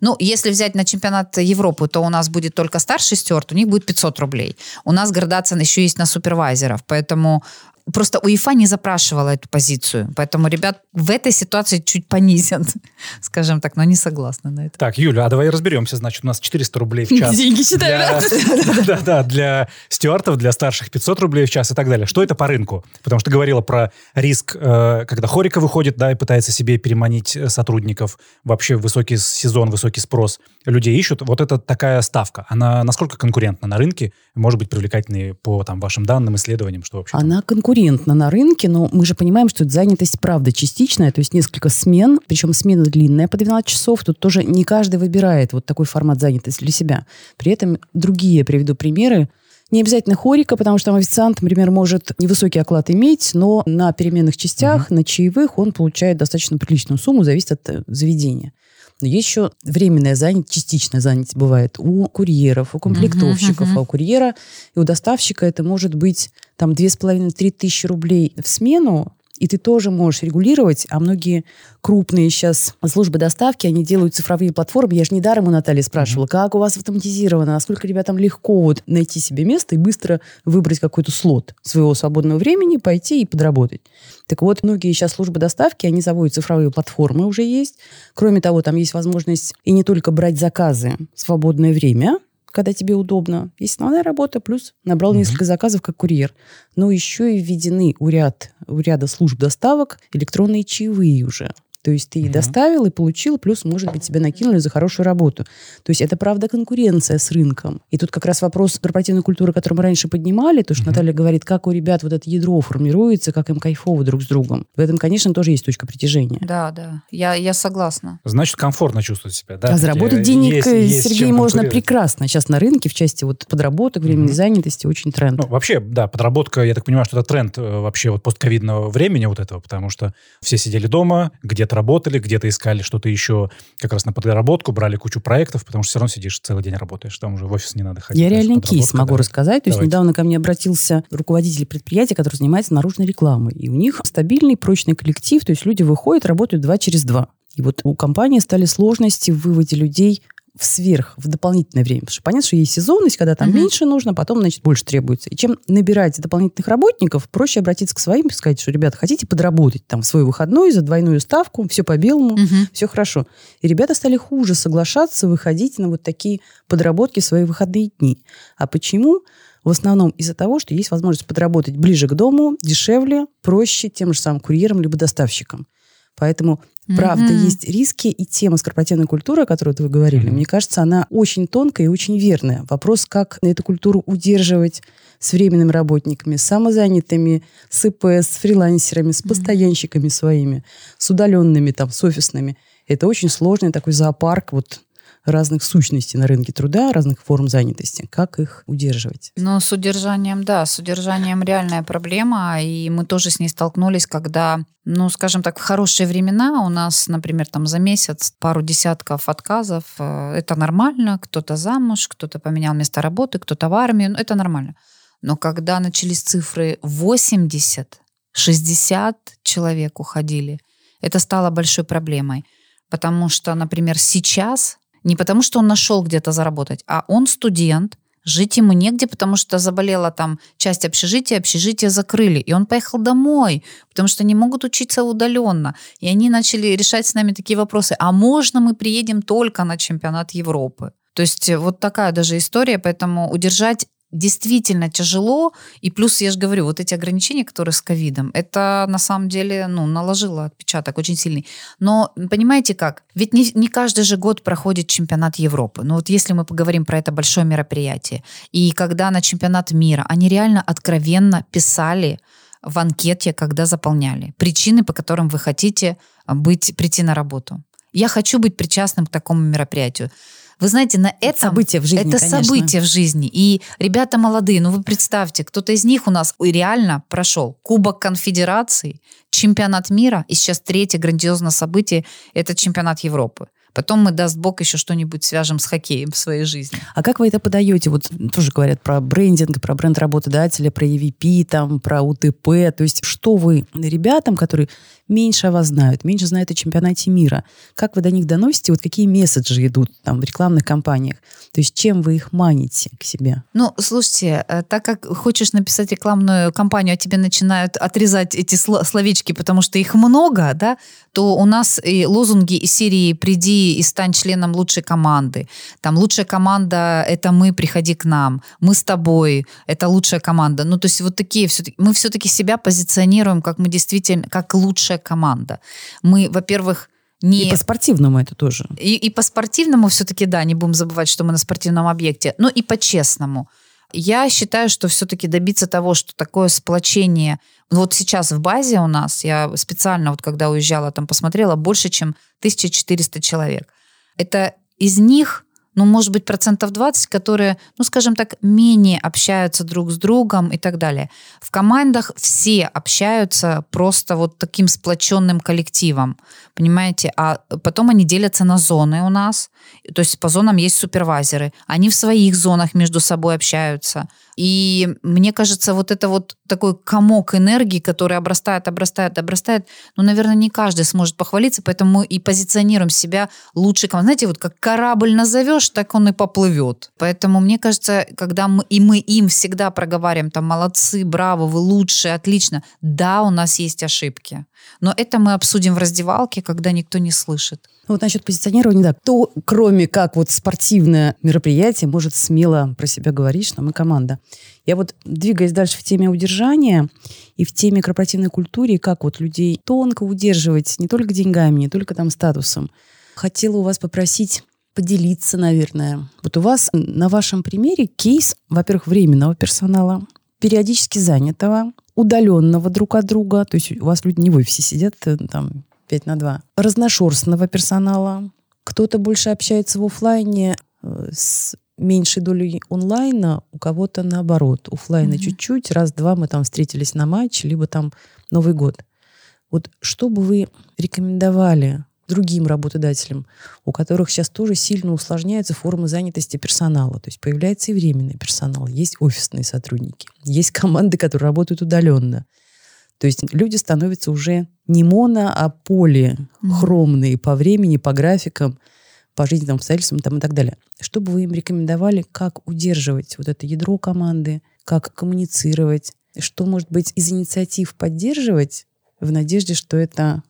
Ну, если взять на чемпионат Европы, то у нас будет только старший стюард, у них будет 500 рублей. У нас градация еще есть на супервайзеров, поэтому Просто УЕФА не запрашивала эту позицию, поэтому ребят в этой ситуации чуть понизят, скажем так, но не согласны на это. Так, Юля, а давай разберемся. Значит, у нас 400 рублей в час. Деньги считаю, да? Да, для стюартов, для старших 500 рублей в час и так далее. Что это по рынку? Потому что ты говорила про риск, э, когда Хорика выходит, да, и пытается себе переманить э, сотрудников. Вообще высокий сезон, высокий спрос. Людей ищут. Вот это такая ставка. Она насколько конкурентна на рынке? Может быть, привлекательной по там, вашим данным, исследованиям? Что вообще? Она конкурентна конкурентно на рынке, но мы же понимаем, что эта занятость, правда, частичная, то есть несколько смен, причем смена длинная по 12 часов, тут тоже не каждый выбирает вот такой формат занятости для себя. При этом другие, приведу примеры, не обязательно хорика, потому что там официант, например, может невысокий оклад иметь, но на переменных частях, угу. на чаевых он получает достаточно приличную сумму, зависит от э, заведения. Но есть еще временная занятость, частичная занятость бывает у курьеров, у комплектовщиков, uh-huh, uh-huh. а у курьера и у доставщика это может быть там 2,5-3 тысячи рублей в смену, И ты тоже можешь регулировать, а многие крупные сейчас службы доставки, они делают цифровые платформы. Я же недаром у Натальи спрашивала, mm-hmm. как у вас автоматизировано, насколько ребятам легко вот найти себе место и быстро выбрать какой-то слот своего свободного времени, пойти и подработать. Так вот, многие сейчас службы доставки, они заводят цифровые платформы уже есть. Кроме того, там есть возможность и не только брать заказы в свободное время, когда тебе удобно. Есть основная работа, плюс набрал угу. несколько заказов как курьер. Но еще и введены у, ряд, у ряда служб доставок электронные чаевые уже. То есть ты и доставил, и получил, плюс, может быть, тебе накинули за хорошую работу. То есть это, правда, конкуренция с рынком. И тут как раз вопрос корпоративной культуры, который мы раньше поднимали, то, что угу. Наталья говорит, как у ребят вот это ядро формируется, как им кайфово друг с другом. В этом, конечно, тоже есть точка притяжения. Да, да, я, я согласна. Значит, комфортно чувствовать себя, да? А заработать денег, есть, есть Сергей, можно прекрасно. Сейчас на рынке в части вот подработок, временной угу. занятости очень тренд. Ну, вообще, да, подработка, я так понимаю, что это тренд э, вообще вот постковидного времени вот этого, потому что все сидели дома, где где-то работали, где-то искали что-то еще как раз на подработку, брали кучу проектов, потому что все равно сидишь целый день работаешь, там уже в офис не надо ходить. Я реальный кейс могу да. рассказать. То есть недавно ко мне обратился руководитель предприятия, который занимается наружной рекламой. И у них стабильный, прочный коллектив, то есть люди выходят, работают два через два. И вот у компании стали сложности в выводе людей в сверх, в дополнительное время. Потому что понятно, что есть сезонность, когда там угу. меньше нужно, потом, значит, больше требуется. И чем набирать дополнительных работников, проще обратиться к своим и сказать, что, ребята, хотите подработать там в свой выходной за двойную ставку, все по белому, угу. все хорошо. И ребята стали хуже соглашаться выходить на вот такие подработки в свои выходные дни. А почему? В основном из-за того, что есть возможность подработать ближе к дому, дешевле, проще тем же самым курьером либо доставщиком. Поэтому Правда, mm-hmm. есть риски, и тема с корпоративной культурой, о которой вы говорили, mm-hmm. мне кажется, она очень тонкая и очень верная. Вопрос, как эту культуру удерживать с временными работниками, с самозанятыми, с ИП, с фрилансерами, с постоянщиками mm-hmm. своими, с удаленными, там, с офисными. Это очень сложный такой зоопарк вот разных сущностей на рынке труда, разных форм занятости. Как их удерживать? Ну, с удержанием, да, с удержанием реальная проблема, и мы тоже с ней столкнулись, когда, ну, скажем так, в хорошие времена у нас, например, там за месяц пару десятков отказов, э, это нормально, кто-то замуж, кто-то поменял место работы, кто-то в армию, ну, это нормально. Но когда начались цифры 80, 60 человек уходили, это стало большой проблемой. Потому что, например, сейчас не потому, что он нашел где-то заработать, а он студент, жить ему негде, потому что заболела там часть общежития, общежитие закрыли. И он поехал домой, потому что не могут учиться удаленно. И они начали решать с нами такие вопросы. А можно мы приедем только на чемпионат Европы? То есть вот такая даже история, поэтому удержать действительно тяжело. И плюс, я же говорю, вот эти ограничения, которые с ковидом, это на самом деле ну, наложило отпечаток очень сильный. Но понимаете как? Ведь не, не каждый же год проходит чемпионат Европы. Ну вот если мы поговорим про это большое мероприятие, и когда на чемпионат мира, они реально откровенно писали в анкете, когда заполняли, причины, по которым вы хотите быть, прийти на работу. Я хочу быть причастным к такому мероприятию. Вы знаете, на этом... Событие в жизни, Это конечно. событие в жизни. И ребята молодые, ну вы представьте, кто-то из них у нас реально прошел Кубок Конфедерации, чемпионат мира, и сейчас третье грандиозное событие – это чемпионат Европы. Потом мы, даст Бог, еще что-нибудь свяжем с хоккеем в своей жизни. А как вы это подаете? Вот тоже говорят про брендинг, про бренд работодателя, про EVP, там, про УТП. То есть что вы ребятам, которые меньше о вас знают, меньше знают о чемпионате мира, как вы до них доносите, вот какие месседжи идут там в рекламных кампаниях? То есть чем вы их маните к себе? Ну, слушайте, э, так как хочешь написать рекламную кампанию, а тебе начинают отрезать эти словечки, потому что их много, да, то у нас и лозунги из серии «Приди и стань членом лучшей команды». Там «Лучшая команда – это мы, приходи к нам», «Мы с тобой», «Это лучшая команда». Ну, то есть вот такие. Мы все-таки себя позиционируем, как мы действительно, как лучшая команда. Мы, во-первых, не... И по спортивному это тоже. И, и по спортивному все-таки, да, не будем забывать, что мы на спортивном объекте. Но и по-честному. Я считаю, что все-таки добиться того, что такое сплочение... Вот сейчас в базе у нас, я специально, вот когда уезжала, там посмотрела, больше, чем 1400 человек. Это из них ну, может быть, процентов 20, которые, ну, скажем так, менее общаются друг с другом и так далее. В командах все общаются просто вот таким сплоченным коллективом, понимаете? А потом они делятся на зоны у нас, то есть по зонам есть супервайзеры, они в своих зонах между собой общаются, И мне кажется, вот это вот такой комок энергии, который обрастает, обрастает, обрастает, ну, наверное, не каждый сможет похвалиться, поэтому мы и позиционируем себя лучше. Знаете, вот как корабль назовешь, так он и поплывет. Поэтому мне кажется, когда мы, и мы им всегда проговариваем, там, молодцы, браво, вы лучшие, отлично. Да, у нас есть ошибки. Но это мы обсудим в раздевалке, когда никто не слышит. Ну, вот насчет позиционирования, да. Кто, кроме как вот спортивное мероприятие, может смело про себя говорить, что мы команда. Я вот, двигаясь дальше в теме удержания и в теме корпоративной культуры, как вот людей тонко удерживать не только деньгами, не только там статусом, хотела у вас попросить поделиться, наверное. Вот у вас на вашем примере кейс, во-первых, временного персонала, периодически занятого, удаленного друг от друга, то есть у вас люди не в офисе сидят, э, там 5 на 2. Разношерстного персонала. Кто-то больше общается в офлайне э, с меньшей долей онлайна, у кого-то наоборот. Офлайна mm-hmm. чуть-чуть, раз-два мы там встретились на матч, либо там Новый год. Вот что бы вы рекомендовали другим работодателям, у которых сейчас тоже сильно усложняются формы занятости персонала. То есть появляется и временный персонал, есть офисные сотрудники, есть команды, которые работают удаленно. То есть люди становятся уже не моно, а полихромные mm-hmm. по времени, по графикам, по жизненным обстоятельствам там, и так далее. Что бы вы им рекомендовали, как удерживать вот это ядро команды, как коммуницировать, что, может быть, из инициатив поддерживать в надежде, что это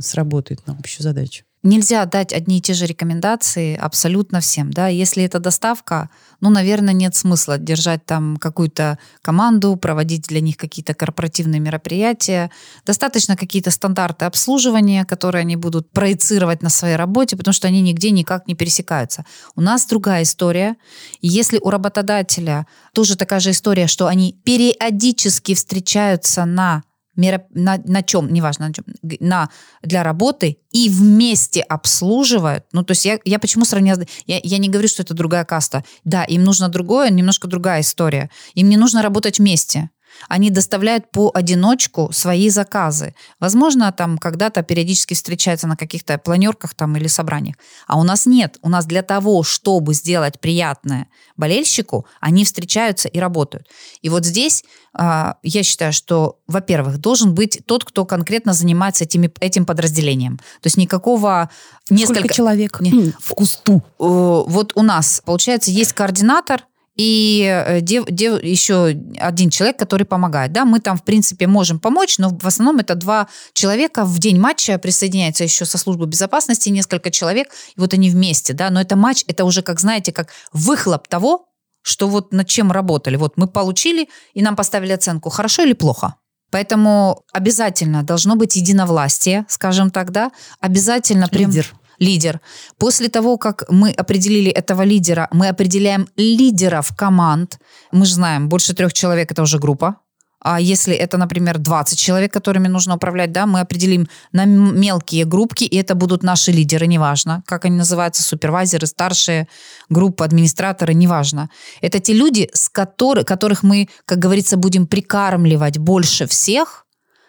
сработает на общую задачу? Нельзя дать одни и те же рекомендации абсолютно всем. Да? Если это доставка, ну, наверное, нет смысла держать там какую-то команду, проводить для них какие-то корпоративные мероприятия. Достаточно какие-то стандарты обслуживания, которые они будут проецировать на своей работе, потому что они нигде никак не пересекаются. У нас другая история. Если у работодателя тоже такая же история, что они периодически встречаются на мероп... на, на чем, неважно, на чем, на, для работы и вместе обслуживают. Ну, то есть я, я почему сравнила... Я, я не говорю, что это другая каста. Да, им нужно другое, немножко другая история. Им не нужно работать вместе. Они доставляют по одиночку свои заказы. Возможно, там когда-то периодически встречаются на каких-то планерках там или собраниях. А у нас нет. У нас для того, чтобы сделать приятное болельщику, они встречаются и работают. И вот здесь э, я считаю, что, во-первых, должен быть тот, кто конкретно занимается этими, этим подразделением. То есть никакого... Несколько... Сколько человек не... в кусту? Вот у нас, получается, есть координатор, и э, дев, дев, еще один человек, который помогает. Да, мы там, в принципе, можем помочь, но в основном это два человека. В день матча присоединяется еще со службы безопасности несколько человек, и вот они вместе. Да, но это матч, это уже, как знаете, как выхлоп того, что вот над чем работали. Вот мы получили, и нам поставили оценку, хорошо или плохо. Поэтому обязательно должно быть единовластие, скажем так, да, обязательно... Лидер. Прям, лидер. После того, как мы определили этого лидера, мы определяем лидеров команд. Мы же знаем, больше трех человек это уже группа. А если это, например, 20 человек, которыми нужно управлять, да, мы определим на мелкие группки, и это будут наши лидеры, неважно, как они называются, супервайзеры, старшие группы, администраторы, неважно. Это те люди, с которых, которых мы, как говорится, будем прикармливать больше всех –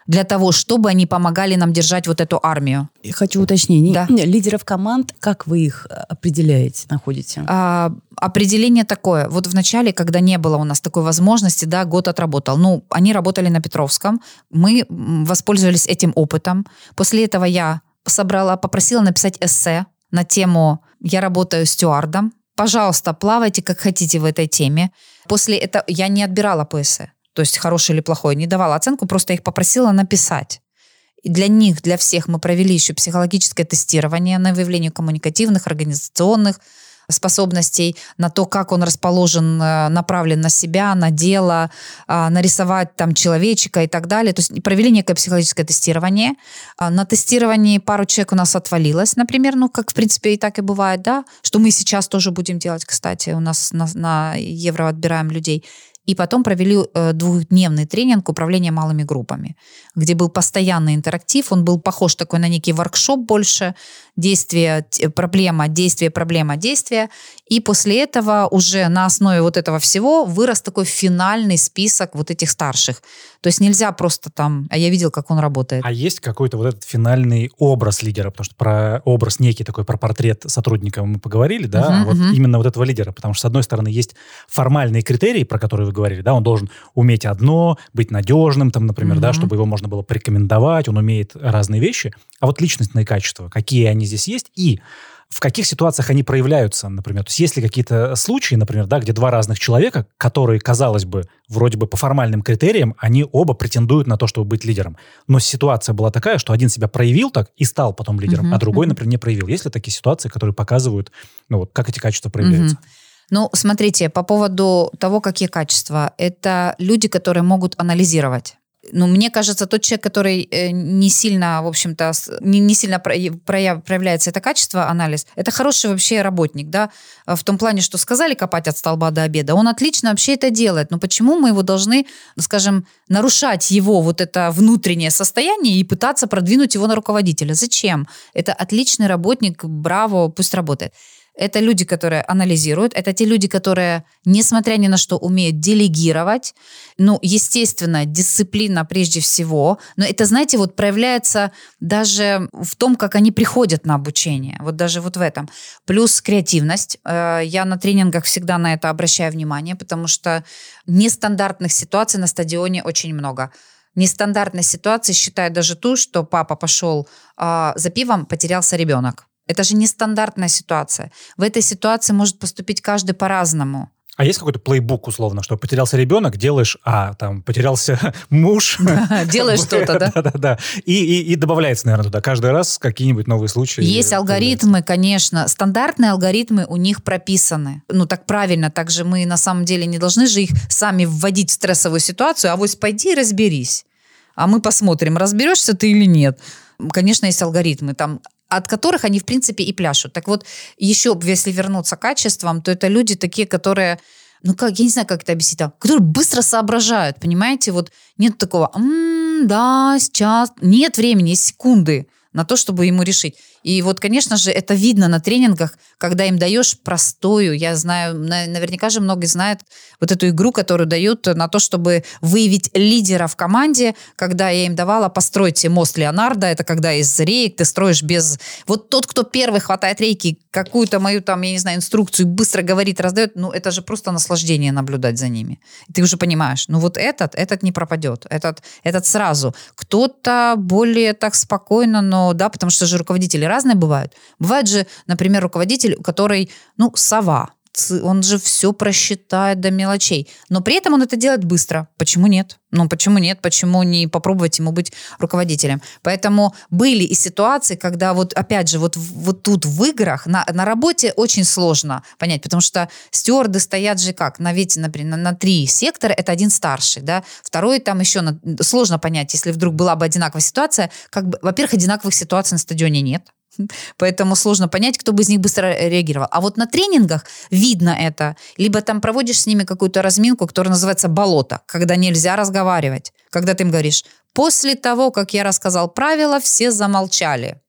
для того, чтобы они помогали нам держать вот эту армию. Я хочу уточнений. Да. Лидеров команд, как вы их э, определяете, находите? А, определение такое. Вот в начале, когда не было у нас такой возможности, да, год отработал. Ну, они работали на Петровском. Мы воспользовались этим опытом. После этого я собрала, попросила написать эссе на тему «Я работаю стюардом». Пожалуйста, плавайте как хотите в этой теме. После этого я не отбирала по эссе то есть хороший или плохой, не давала оценку, просто их попросила написать. И для них, для всех мы провели еще психологическое тестирование на выявление коммуникативных, организационных способностей, на то, как он расположен, э, направлен на себя, на дело, а, нарисовать там человечика и так далее. То есть провели некое психологическое тестирование. А, на тестировании пару человек у нас отвалилось, например, ну, как в принципе и так и бывает, да, что мы сейчас тоже будем делать, кстати, у нас на, на Евро отбираем людей. И потом провели э, двухдневный тренинг управления малыми группами, где был постоянный интерактив. Он был похож такой на некий воркшоп больше. Действие, проблема, действие, проблема, действие. И после этого уже на основе вот этого всего вырос такой финальный список вот этих старших. То есть нельзя просто там... А я видел, как он работает. А есть какой-то вот этот финальный образ лидера? Потому что про образ некий такой, про портрет сотрудника мы поговорили, да? Uh-huh, вот uh-huh. именно вот этого лидера. Потому что, с одной стороны, есть формальные критерии, про которые вы говорили, да, он должен уметь одно, быть надежным, там, например, Мгм. да, чтобы его можно было порекомендовать, он умеет разные вещи. А вот личностные качества, какие они здесь есть и в каких ситуациях они проявляются, например. То есть есть ли какие-то случаи, например, да, где два разных человека, которые, казалось бы, вроде бы по формальным критериям, они оба претендуют на то, чтобы быть лидером. Но ситуация была такая, что один себя проявил так и стал потом лидером, Мгм, а другой, мгм. например, не проявил. Есть ли такие ситуации, которые показывают, ну вот, как эти качества проявляются? Мгм. Ну, смотрите, по поводу того, какие качества. Это люди, которые могут анализировать. Ну, мне кажется, тот человек, который э, не сильно, в общем-то, не, не сильно прояв- прояв- проявляется это качество, анализ, это хороший вообще работник, да, э, в том плане, что сказали копать от столба до обеда, он отлично вообще это делает, но почему мы его должны, скажем, нарушать его вот это внутреннее состояние и пытаться продвинуть его на руководителя? Зачем? Это отличный работник, браво, пусть работает. Это люди, которые анализируют, это те люди, которые, несмотря ни на что, умеют делегировать. Ну, естественно, дисциплина прежде всего. Но это, знаете, вот проявляется даже в том, как они приходят на обучение. Вот даже вот в этом. Плюс креативность. Э, Я на тренингах всегда на это обращаю внимание, потому что нестандартных ситуаций на стадионе очень много. Нестандартной ситуации считаю даже ту, что папа пошел а, за пивом, потерялся ребенок. Это же нестандартная ситуация. В этой ситуации может поступить каждый по-разному. А есть какой-то плейбук, условно, что потерялся ребенок, делаешь А, там, потерялся муж. Делаешь что-то, да? Да-да-да. И, и, и добавляется, наверное, туда каждый раз какие-нибудь новые случаи. Есть алгоритмы, конечно. Стандартные алгоритмы у них прописаны. Ну, так правильно. Так же мы на самом деле не должны же их сами вводить в стрессовую ситуацию, а вот пойди разберись. А мы посмотрим, разберешься ты или нет. Конечно, есть алгоритмы, там, от которых они, в принципе, и пляшут. Так вот, еще, если вернуться к качествам, то это люди такие, которые ну как, я не знаю, как это объяснить, там, которые быстро соображают, понимаете, вот нет такого, «М, да, сейчас, нет времени, есть секунды на то, чтобы ему решить. И вот, конечно же, это видно на тренингах, когда им даешь простую, я знаю, на- наверняка же многие знают вот эту игру, которую дают на то, чтобы выявить лидера в команде, когда я им давала «постройте мост Леонардо», это когда из рейк ты строишь без... Вот тот, кто первый хватает рейки, какую-то мою там, я не знаю, инструкцию, быстро говорит, раздает, ну это же просто наслаждение наблюдать за ними. Ты уже понимаешь, ну вот этот, этот не пропадет, этот, этот сразу. Кто-то более так спокойно, но да, потому что же руководители разные бывают. Бывает же, например, руководитель, который, ну, сова, он же все просчитает до мелочей. Но при этом он это делает быстро. Почему нет? Ну, почему нет? Почему не попробовать ему быть руководителем? Поэтому были и ситуации, когда вот, опять же, вот, вот тут в играх, на, на работе очень сложно понять, потому что стюарды стоят же как? На, ведь, например, на, на три сектора, это один старший, да, второй там еще на- сложно понять, если вдруг была бы одинаковая ситуация, как бы, во-первых, одинаковых ситуаций на стадионе нет, Поэтому сложно понять, кто бы из них быстро реагировал. А вот на тренингах видно это. Либо там проводишь с ними какую-то разминку, которая называется болото, когда нельзя разговаривать. Когда ты им говоришь, после того, как я рассказал правила, все замолчали.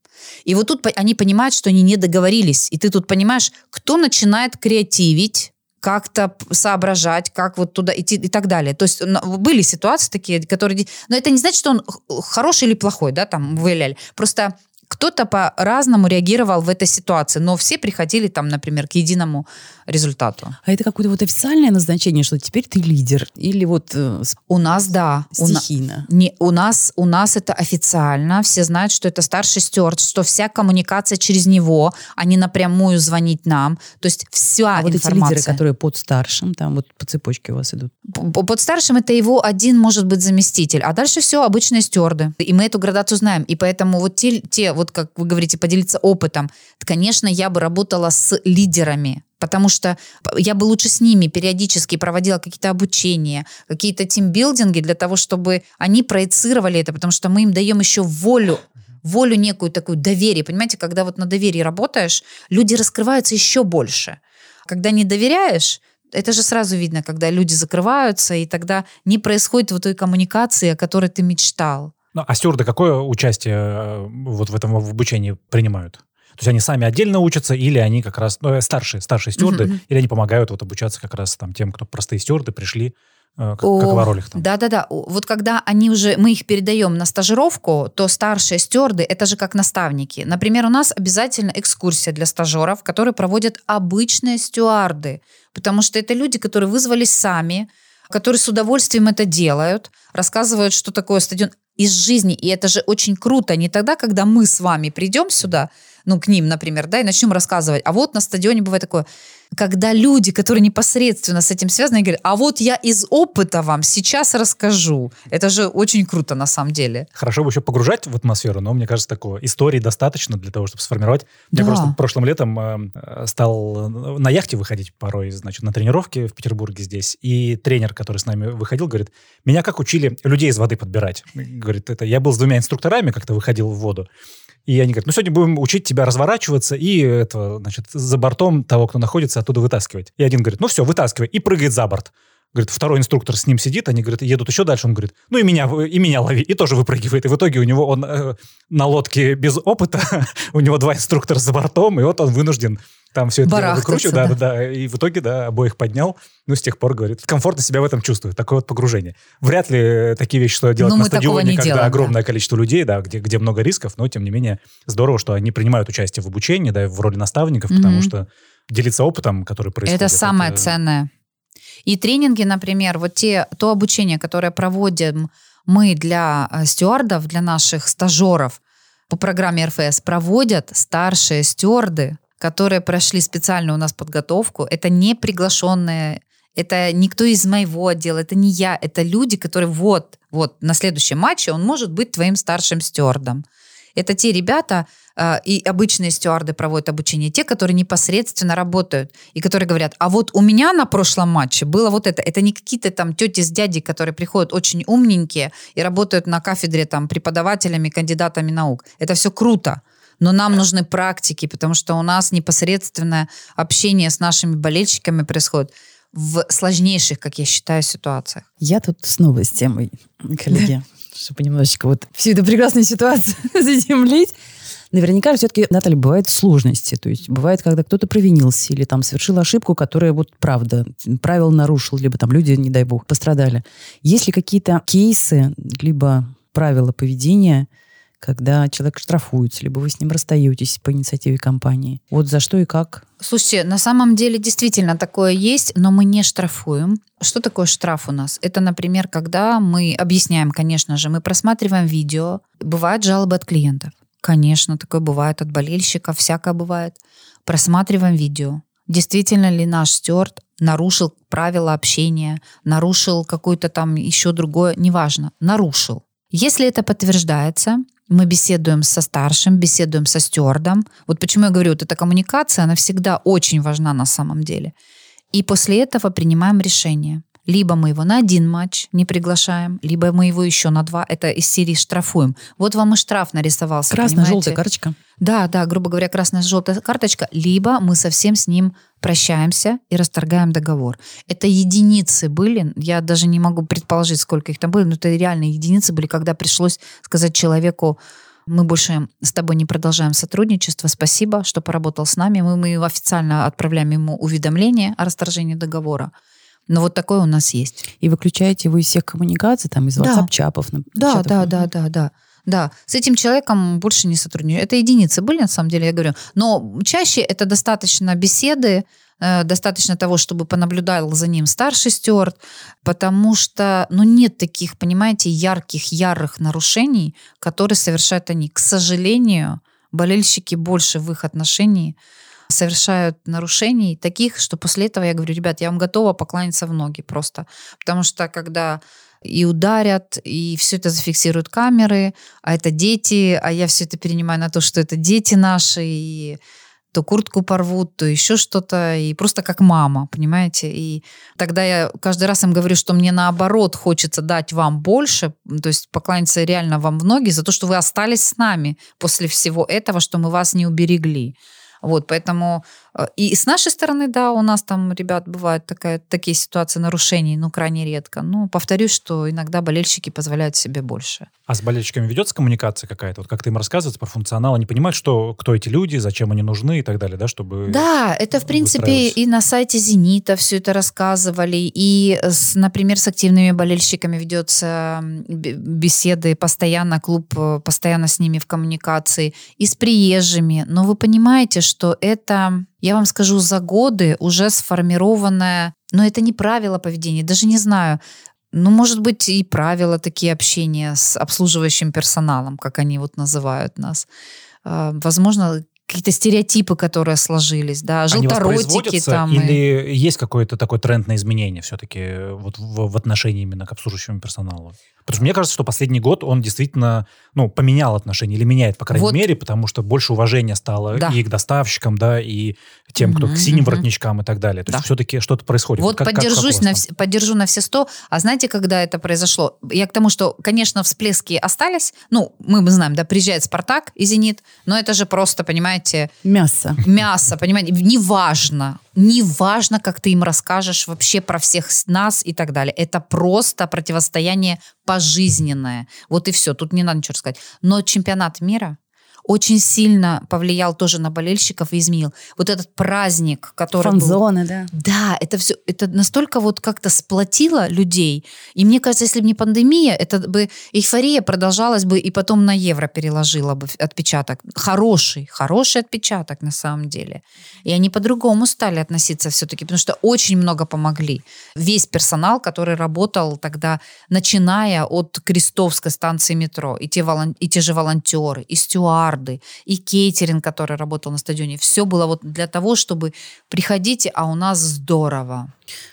И вот тут они понимают, что они не договорились. И ты тут понимаешь, кто начинает креативить, как-то соображать, как вот туда идти и так далее. То есть были ситуации такие, которые... Но это не значит, что он хороший или плохой, да, там, выявляли. Просто кто-то по-разному реагировал в этой ситуации, но все приходили там, например, к единому результату. А это какое-то вот официальное назначение, что теперь ты лидер? Или вот э, У нас, да. у на- стихийно? Не, у нас, у нас это официально, все знают, что это старший стюард, что вся коммуникация через него, а не напрямую звонить нам. То есть вся А вот эти информация. лидеры, которые под старшим, там вот по цепочке у вас идут. Под старшим это его один может быть заместитель, а дальше все обычные стюарды. И мы эту градацию знаем. И поэтому вот те, те вот как вы говорите, поделиться опытом, конечно, я бы работала с лидерами, потому что я бы лучше с ними периодически проводила какие-то обучения, какие-то тимбилдинги для того, чтобы они проецировали это, потому что мы им даем еще волю волю некую такую доверие. Понимаете, когда вот на доверии работаешь, люди раскрываются еще больше. Когда не доверяешь, это же сразу видно, когда люди закрываются, и тогда не происходит вот той коммуникации, о которой ты мечтал. Ну, а стюарды какое участие э, вот в этом в обучении принимают? То есть они сами отдельно учатся, или они как раз, ну, э, старшие, старшие стюарды, Мгм. или они помогают вот обучаться как раз там тем, кто простые стюарды пришли, э, как, О, какова роль их там? Да-да-да. Вот когда они уже, мы их передаем на стажировку, то старшие стюарды, это же как наставники. Например, у нас обязательно экскурсия для стажеров, которые проводят обычные стюарды, потому что это люди, которые вызвались сами, которые с удовольствием это делают, рассказывают, что такое стадион из жизни. И это же очень круто. Не тогда, когда мы с вами придем сюда, ну, к ним, например, да, и начнем рассказывать. А вот на стадионе бывает такое, когда люди, которые непосредственно с этим связаны, говорят, а вот я из опыта вам сейчас расскажу. Это же очень круто на самом деле. Хорошо бы еще погружать в атмосферу, но мне кажется, такого истории достаточно для того, чтобы сформировать. Я Да. просто прошлым летом э, стал на яхте выходить порой, значит, на тренировки в Петербурге здесь. И тренер, который с нами выходил, говорит, меня как учили людей из воды подбирать. Говорит, это я был с двумя инструкторами, как-то выходил в воду. И они говорят, ну сегодня будем учить тебя разворачиваться и это, значит, за бортом того, кто находится, оттуда вытаскивать. И один говорит, ну все, вытаскивай, и прыгает за борт. Говорит, второй инструктор с ним сидит, они, говорят, едут еще дальше, он говорит, ну и меня, и меня лови, и тоже выпрыгивает. И в итоге у него он э, на лодке без опыта, у него два инструктора за бортом, и вот он вынужден там все это выкручивать. Да, да. да, да. И в итоге, да, обоих поднял. Ну, с тех пор, говорит, комфортно себя в этом чувствует. Такое вот погружение. Вряд ли такие вещи стоит делать Ну, на стадионе, не когда делаем, да. огромное количество людей, да, где, где много рисков, но, тем не менее, здорово, что они принимают участие в обучении, да, в роли наставников, потому Мгм. что делиться опытом, который происходит. Это самое ценное. И тренинги, например, вот те, то обучение, которое проводим мы для э, стюардов, для наших стажеров по программе РФС, проводят старшие стюарды, которые прошли специальную у нас подготовку. Это не приглашенные, это никто из моего отдела, это не я, это люди, которые вот, вот на следующем матче он может быть твоим старшим стюардом. Это те ребята, э, и обычные стюарды проводят обучение, те, которые непосредственно работают, и которые говорят, а вот у меня на прошлом матче было вот это. Это не какие-то там тети с дядей, которые приходят очень умненькие и работают на кафедре там преподавателями, кандидатами наук. Это все круто. Но нам нужны практики, потому что у нас непосредственное общение с нашими болельщиками происходит в сложнейших, как я считаю, ситуациях. Я тут снова с темой, коллеги, чтобы немножечко вот всю эту прекрасную ситуацию заземлить. Наверняка все-таки, Наталья, бывают сложности. То есть бывает, когда кто-то провинился или там совершил ошибку, которая вот правда правил нарушил, либо там люди, не дай бог, пострадали. Есть ли какие-то кейсы, либо правила поведения, когда человек штрафуется, либо вы с ним расстаетесь по инициативе компании? Вот за что и как? Слушайте, на самом деле действительно такое есть, но мы не штрафуем. Что такое штраф у нас? Это, например, когда мы объясняем, конечно же, мы просматриваем видео, бывают жалобы от клиентов. Конечно, такое бывает от болельщиков, всякое бывает. Просматриваем видео. Действительно ли наш стюард нарушил правила общения, нарушил какое-то там еще другое, неважно, нарушил. Если это подтверждается, мы беседуем со старшим, беседуем со стюардом. Вот почему я говорю, вот эта коммуникация, она всегда очень важна на самом деле. И после этого принимаем решение. Либо мы его на один матч не приглашаем, либо мы его еще на два. Это из серии штрафуем. Вот вам и штраф нарисовался. Красная, понимаете? желтая карточка. Да, да, грубо говоря, красная желтая карточка, либо мы совсем с ним прощаемся и расторгаем договор. Это единицы были, я даже не могу предположить, сколько их там было, но это реально единицы были, когда пришлось сказать человеку, мы больше с тобой не продолжаем сотрудничество, спасибо, что поработал с нами, мы, мы официально отправляем ему уведомление о расторжении договора. Но вот такое у нас есть. И выключаете вы из всех коммуникаций, там, из Да. WhatsApp-чапов. Да, чатов. да, да, да, да. Да, с этим человеком больше не сотрудничаю. Это единицы были, на самом деле, я говорю. Но чаще это достаточно беседы, э, достаточно того, чтобы понаблюдал за ним старший стюард, потому что, ну, нет таких, понимаете, ярких, ярых нарушений, которые совершают они. К сожалению, болельщики больше в их отношении совершают нарушений таких, что после этого я говорю, ребят, я вам готова покланяться в ноги просто. Потому что когда и ударят, и все это зафиксируют камеры, а это дети, а я все это перенимаю на то, что это дети наши, и то куртку порвут, то еще что-то, и просто как мама, понимаете? И тогда я каждый раз им говорю, что мне наоборот хочется дать вам больше, то есть покланяться реально вам в ноги за то, что вы остались с нами после всего этого, что мы вас не уберегли. Вот, поэтому э, и с нашей стороны, да, у нас там, ребят, бывают такая, такие ситуации нарушений, но крайне редко. Ну, повторюсь, что иногда болельщики позволяют себе больше. А с болельщиками ведется коммуникация какая-то? Вот как-то им рассказывается про функционал, они понимают, что, кто эти люди, зачем они нужны и так далее, да, чтобы... Да, это в принципе и на сайте Зенита все это рассказывали, и, с, например, с активными болельщиками ведется беседы постоянно, клуб э, постоянно с ними в коммуникации, и с приезжими. Но вы понимаете, что это, я вам скажу, за годы уже сформированная Но это не правило поведения, даже не знаю. Ну, может быть, и правила такие общения с обслуживающим персоналом, как они вот называют нас. А, возможно, какие-то стереотипы, которые сложились, да, желторотики там. Или и... есть какой-то такой тренд на изменения все-таки вот в, в отношении именно к обслуживающему персоналу? Потому что мне кажется, что последний год он действительно ну, поменял отношения, или меняет, по крайней вот. мере, потому что больше уважения стало да. и к доставщикам, да, и тем, кто угу, к синим угу. воротничкам и так далее. То да. есть все-таки что-то происходит. Вот как, поддержусь как, на, вс- поддержу на все сто. А знаете, когда это произошло? Я к тому, что, конечно, всплески остались. Ну, мы знаем, да, приезжает «Спартак» и «Зенит», но это же просто, понимаете... Мясо. Мясо, понимаете? Неважно. Неважно, как ты им расскажешь вообще про всех нас и так далее. Это просто противостояние пожизненное. Вот и все. Тут не надо ничего рассказать. Но чемпионат мира очень сильно повлиял тоже на болельщиков и изменил. Вот этот праздник, который Фан-зоны, был, да. Да, это все, это настолько вот как-то сплотило людей. И мне кажется, если бы не пандемия, это бы эйфория продолжалась бы и потом на евро переложила бы отпечаток. Хороший, хороший отпечаток на самом деле. И они по-другому стали относиться все-таки, потому что очень много помогли. Весь персонал, который работал тогда, начиная от Крестовской станции метро, и те, волон... и те же волонтеры, и стюарды, стюарды, и кейтеринг, который работал на стадионе. Все было вот для того, чтобы приходите, а у нас здорово.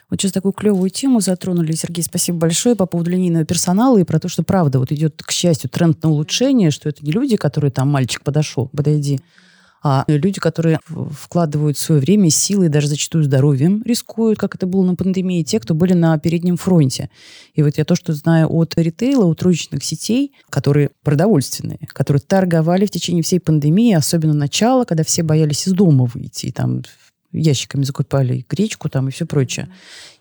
Вот сейчас такую клевую тему затронули. Сергей, спасибо большое по поводу линейного персонала и про то, что правда вот идет, к счастью, тренд на улучшение, что это не люди, которые там мальчик подошел, подойди, а люди, которые вкладывают свое время, силы и даже зачастую здоровьем рискуют, как это было на пандемии, те, кто были на переднем фронте. И вот я то, что знаю от ритейла, от розничных сетей, которые продовольственные, которые торговали в течение всей пандемии, особенно начала, когда все боялись из дома выйти, и там ящиками закупали гречку там и все прочее.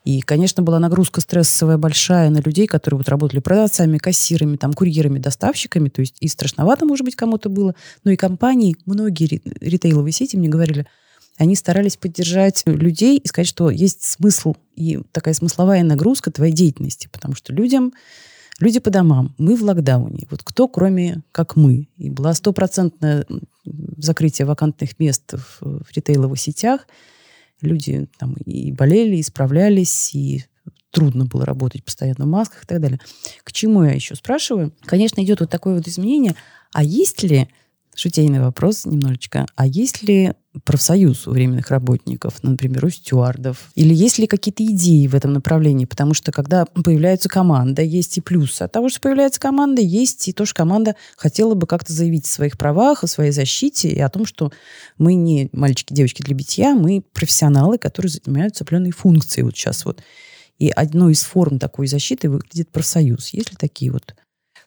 И, конечно, была нагрузка стрессовая большая на людей, которые вот работали продавцами, кассирами, там, курьерами, доставщиками. То есть и страшновато, может быть, кому-то было. Но и компании, многие ритейловые сети мне говорили, они старались поддержать людей и сказать, что есть смысл и такая смысловая нагрузка твоей деятельности. Потому что людям Люди по домам, мы в локдауне. Вот кто, кроме как мы? И была стопроцентное закрытие вакантных мест в, в ритейловых сетях. Люди там и болели, и справлялись, и трудно было работать постоянно в масках и так далее. К чему я еще спрашиваю? Конечно, идет вот такое вот изменение. А есть ли шутейный вопрос немножечко. А есть ли профсоюз у временных работников, например, у стюардов? Или есть ли какие-то идеи в этом направлении? Потому что когда появляется команда, есть и плюсы от того, что появляется команда, есть и то, что команда хотела бы как-то заявить о своих правах, о своей защите и о том, что мы не мальчики, девочки для битья, мы профессионалы, которые занимаются определенной функцией вот сейчас вот. И одной из форм такой защиты выглядит профсоюз. Есть ли такие вот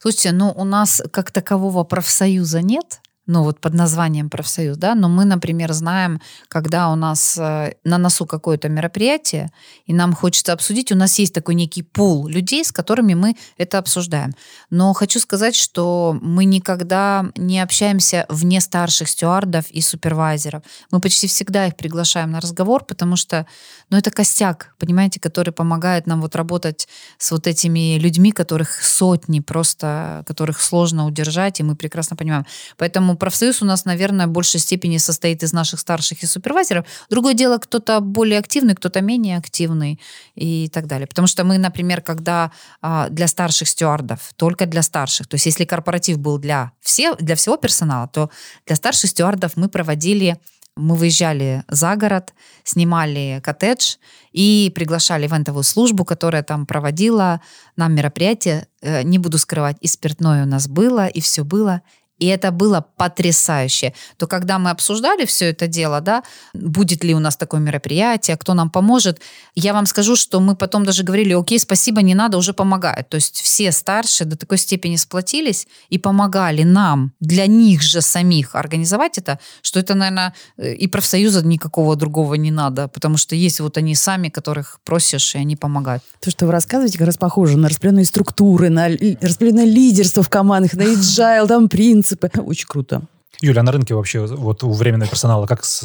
Слушайте, ну у нас как такового профсоюза нет, ну вот под названием профсоюз, да, но мы, например, знаем, когда у нас э, на носу какое-то мероприятие, и нам хочется обсудить, у нас есть такой некий пул людей, с которыми мы это обсуждаем. Но хочу сказать, что мы никогда не общаемся вне старших стюардов и супервайзеров. Мы почти всегда их приглашаем на разговор, потому что, ну, это костяк, понимаете, который помогает нам вот работать с вот этими людьми, которых сотни просто, которых сложно удержать, и мы прекрасно понимаем. Поэтому профсоюз у нас, наверное, в большей степени состоит из наших старших и супервайзеров. Другое дело, кто-то более активный, кто-то менее активный и так далее. Потому что мы, например, когда а, для старших стюардов, только для старших, то есть если корпоратив был для, все, для всего персонала, то для старших стюардов мы проводили мы выезжали за город, снимали коттедж и приглашали ивентовую службу, которая там проводила нам мероприятие. Э, не буду скрывать, и спиртное у нас было, и все было. И это было потрясающе. То когда мы обсуждали все это дело, да, будет ли у нас такое мероприятие, кто нам поможет, я вам скажу, что мы потом даже говорили, окей, спасибо, не надо, уже помогает. То есть все старшие до такой степени сплотились и помогали нам, для них же самих организовать это, что это, наверное, и профсоюза никакого другого не надо, потому что есть вот они сами, которых просишь, и они помогают. То, что вы рассказываете, как раз похоже на распределенные структуры, на распределенное лидерство в командах, на agile, там, принцип принципы. Очень круто. Юля, а на рынке вообще вот у временного персонала как с,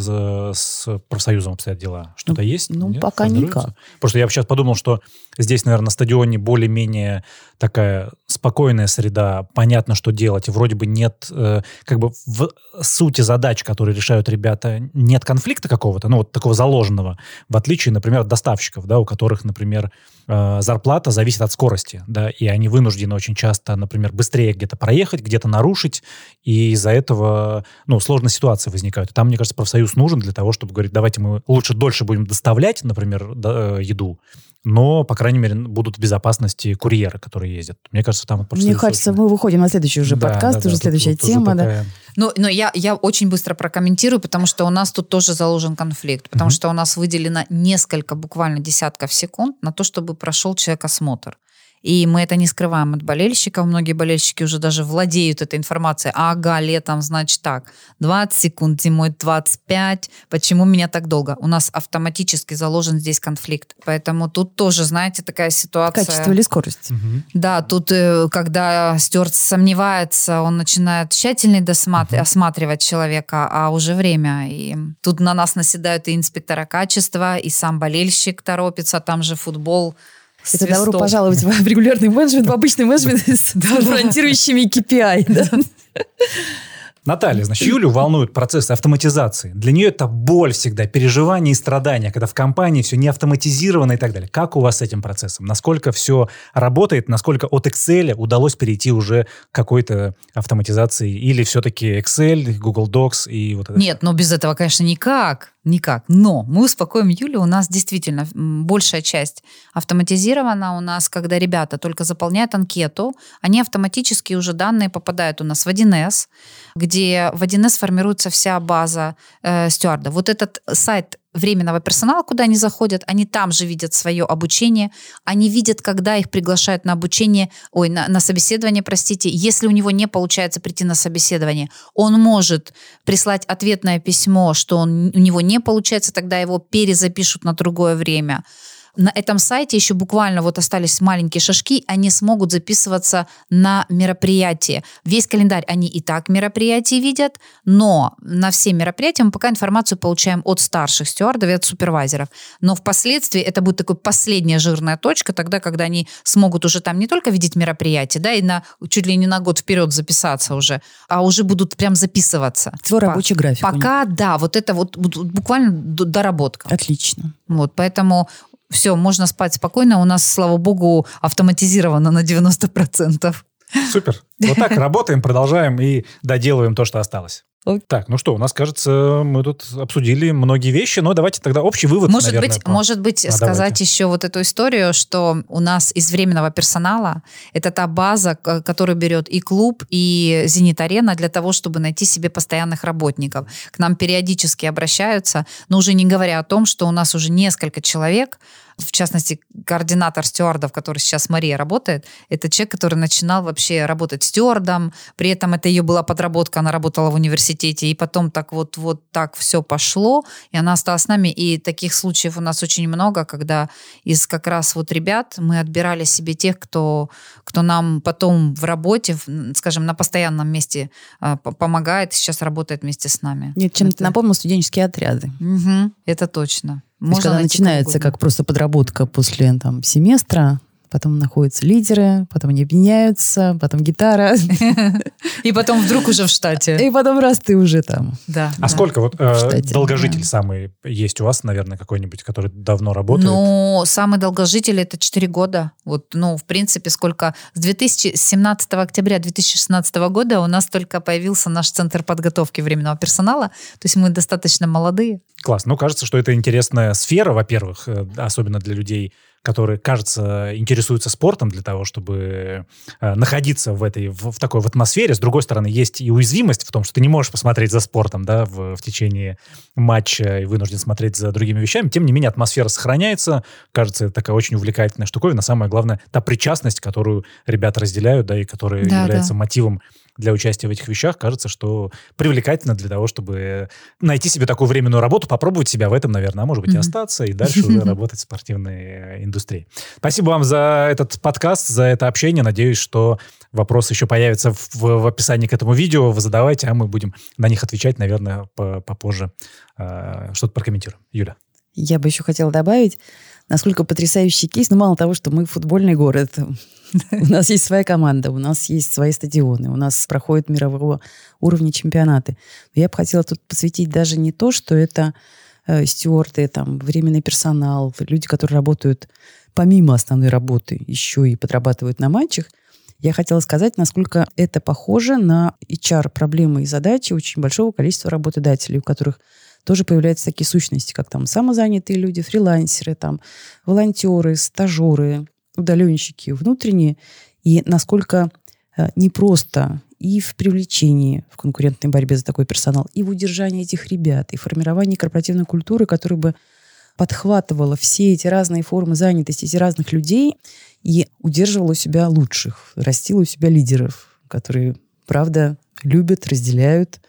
с профсоюзом обстоят дела? Что-то ну, есть? Ну, Нет? пока никак. Просто я сейчас подумал, что Здесь, наверное, на стадионе более-менее такая спокойная среда, понятно, что делать. Вроде бы нет, э, как бы в сути задач, которые решают ребята, нет конфликта какого-то, ну вот такого заложенного, в отличие, например, от доставщиков, да, у которых, например, э, зарплата зависит от скорости, да, и они вынуждены очень часто, например, быстрее где-то проехать, где-то нарушить, и из-за этого, ну, сложные ситуации возникают. Там, мне кажется, профсоюз нужен для того, чтобы говорить, давайте мы лучше дольше будем доставлять, например, да, э, еду, но, по крайней мере, будут в безопасности курьеры, которые ездят. Мне кажется, там... Мне кажется, очень... мы выходим на следующий уже да, подкаст, да, уже да, следующая тут, тема. Тут такая... да. Ну, но я, я очень быстро прокомментирую, потому что у нас тут тоже заложен конфликт, потому mm-hmm. что у нас выделено несколько, буквально десятков секунд на то, чтобы прошел человек осмотр. И мы это не скрываем от болельщиков. Многие болельщики уже даже владеют этой информацией. Ага, летом, значит так, 20 секунд, зимой 25. Почему меня так долго? У нас автоматически заложен здесь конфликт. Поэтому тут тоже, знаете, такая ситуация... Качество или скорость. Угу. Да, тут, э, когда стюард сомневается, он начинает тщательно досматр... угу. осматривать человека, а уже время. И тут на нас наседают и инспектора качества, и сам болельщик торопится, там же футбол это добро пожаловать в регулярный менеджмент, в обычный менеджмент с фронтирующими KPI. Наталья, значит, Юлю волнуют процессы автоматизации. Для нее это боль всегда, переживания и страдания, когда в компании все не автоматизировано и так далее. Как у вас с этим процессом? Насколько все работает? Насколько от Excel удалось перейти уже к какой-то автоматизации? Или все-таки Excel, Google Docs и вот это? Нет, но без этого, конечно, никак. Никак. Но мы успокоим Юлю, у нас действительно большая часть автоматизирована. У нас, когда ребята только заполняют анкету, они автоматически уже данные попадают у нас в 1С, где в 1С формируется вся база э, стюарда. Вот этот сайт временного персонала, куда они заходят, они там же видят свое обучение, они видят, когда их приглашают на обучение, ой, на, на собеседование, простите. Если у него не получается прийти на собеседование, он может прислать ответное письмо, что он, у него не получается, тогда его перезапишут на другое время на этом сайте еще буквально вот остались маленькие шажки, они смогут записываться на мероприятие. Весь календарь они и так мероприятия видят, но на все мероприятия мы пока информацию получаем от старших стюардов и от супервайзеров. Но впоследствии это будет такой последняя жирная точка, тогда, когда они смогут уже там не только видеть мероприятие, да, и на чуть ли не на год вперед записаться уже, а уже будут прям записываться. Свой рабочий график. Пока, да, вот это вот буквально доработка. Отлично. Вот, поэтому все, можно спать спокойно. У нас, слава богу, автоматизировано на 90%. Супер. Вот так работаем, продолжаем и доделываем то, что осталось. Так, ну что, у нас, кажется, мы тут обсудили многие вещи, но давайте тогда общий вывод, Может наверное, быть, по... может быть, а, сказать давайте. еще вот эту историю, что у нас из временного персонала это та база, которую берет и клуб, и Зенит-арена для того, чтобы найти себе постоянных работников. К нам периодически обращаются, но уже не говоря о том, что у нас уже несколько человек, в частности, координатор стюардов, который сейчас Мария работает, это человек, который начинал вообще работать стюардом, при этом это ее была подработка, она работала в университете, и потом так вот, вот так все пошло, и она осталась с нами, и таких случаев у нас очень много, когда из как раз вот ребят мы отбирали себе тех, кто, кто нам потом в работе, скажем, на постоянном месте э, помогает, сейчас работает вместе с нами. Нет, чем-то это... напомнил студенческие отряды. Угу, это точно. Можно когда начинается как просто подработка после там, семестра, потом находятся лидеры, потом они объединяются, потом гитара. И потом вдруг уже в штате. И потом раз ты уже там. Да. А сколько вот э, долгожитель самый есть у вас, наверное, какой-нибудь, который давно работает? Ну, самый долгожитель это 4 года. Вот, ну, в принципе, сколько... С 2017 октября 2016 года у нас только появился наш центр подготовки временного персонала. То есть мы достаточно молодые. Класс. Ну, кажется, что это интересная сфера, во-первых, э, особенно для людей, которые, кажется, интересуются спортом для того, чтобы э, находиться в этой, в, в такой в атмосфере. С другой стороны, есть и уязвимость в том, что ты не можешь посмотреть за спортом, да, в, в течение матча и вынужден смотреть за другими вещами. Тем не менее, атмосфера сохраняется. Кажется, это такая очень увлекательная штуковина. Самое главное, та причастность, которую ребята разделяют, да, и которая да, является да. мотивом для участия в этих вещах, кажется, что привлекательно для того, чтобы найти себе такую временную работу, попробовать себя в этом, наверное, а может быть и остаться, и дальше уже работать в спортивной э, индустрии. Спасибо вам за этот подкаст, за это общение. Надеюсь, что вопросы еще появятся в, в описании к этому видео. Вы задавайте, а мы будем на них отвечать, наверное, попозже. Э, что-то прокомментируем. Юля. Я бы еще хотела добавить, насколько потрясающий кейс. Ну, мало того, что мы футбольный город. У нас есть своя команда, у нас есть свои стадионы, у нас проходят мирового уровня чемпионаты. Я бы хотела тут посвятить даже не то, что это э, стюарты, там, временный персонал, люди, которые работают помимо основной работы, еще и подрабатывают на матчах. Я хотела сказать, насколько это похоже на HR-проблемы и задачи очень большого количества работодателей, у которых тоже появляются такие сущности, как там самозанятые люди, фрилансеры, там, волонтеры, стажеры, удаленщики внутренние, и насколько э, непросто и в привлечении в конкурентной борьбе за такой персонал, и в удержании этих ребят, и формировании корпоративной культуры, которая бы подхватывала все эти разные формы занятости, эти разных людей и удерживала у себя лучших, растила у себя лидеров, которые, правда, любят, разделяют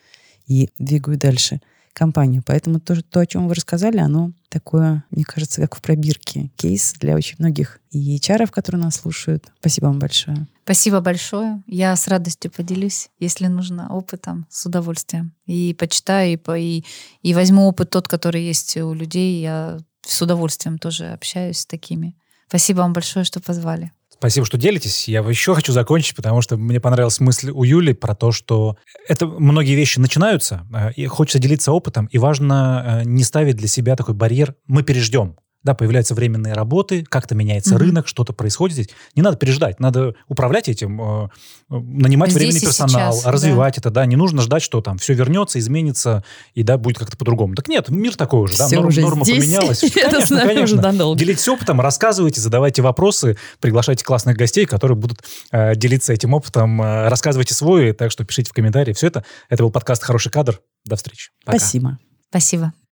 и двигают дальше компанию. Поэтому то, то, о чем вы рассказали, оно такое, мне кажется, как в пробирке. Кейс для очень многих и HR, которые нас слушают. Спасибо вам большое. Спасибо большое. Я с радостью поделюсь, если нужно, опытом, с удовольствием. И почитаю, и, и, и возьму опыт тот, который есть у людей. Я с удовольствием тоже общаюсь с такими. Спасибо вам большое, что позвали. Спасибо, что делитесь. Я еще хочу закончить, потому что мне понравилась мысль у Юли про то, что это многие вещи начинаются, э, и хочется делиться опытом, и важно э, не ставить для себя такой барьер «мы переждем» да, появляются временные работы, как-то меняется mm-hmm. рынок, что-то происходит здесь. Не надо пережидать, надо управлять этим, э, нанимать Здесь временный персонал, сейчас, развивать да. это, да, не нужно ждать, что там все вернется, изменится, и да, будет как-то по-другому. Так нет, мир такой уже, да, Норм, уже норма здесь. поменялась. Конечно, конечно. Делитесь опытом, рассказывайте, задавайте вопросы, приглашайте классных гостей, которые будут э, делиться этим опытом, э, рассказывайте свой, так что пишите в комментарии. Все это, это был подкаст «Хороший кадр». До встречи. Пока. Спасибо. Спасибо.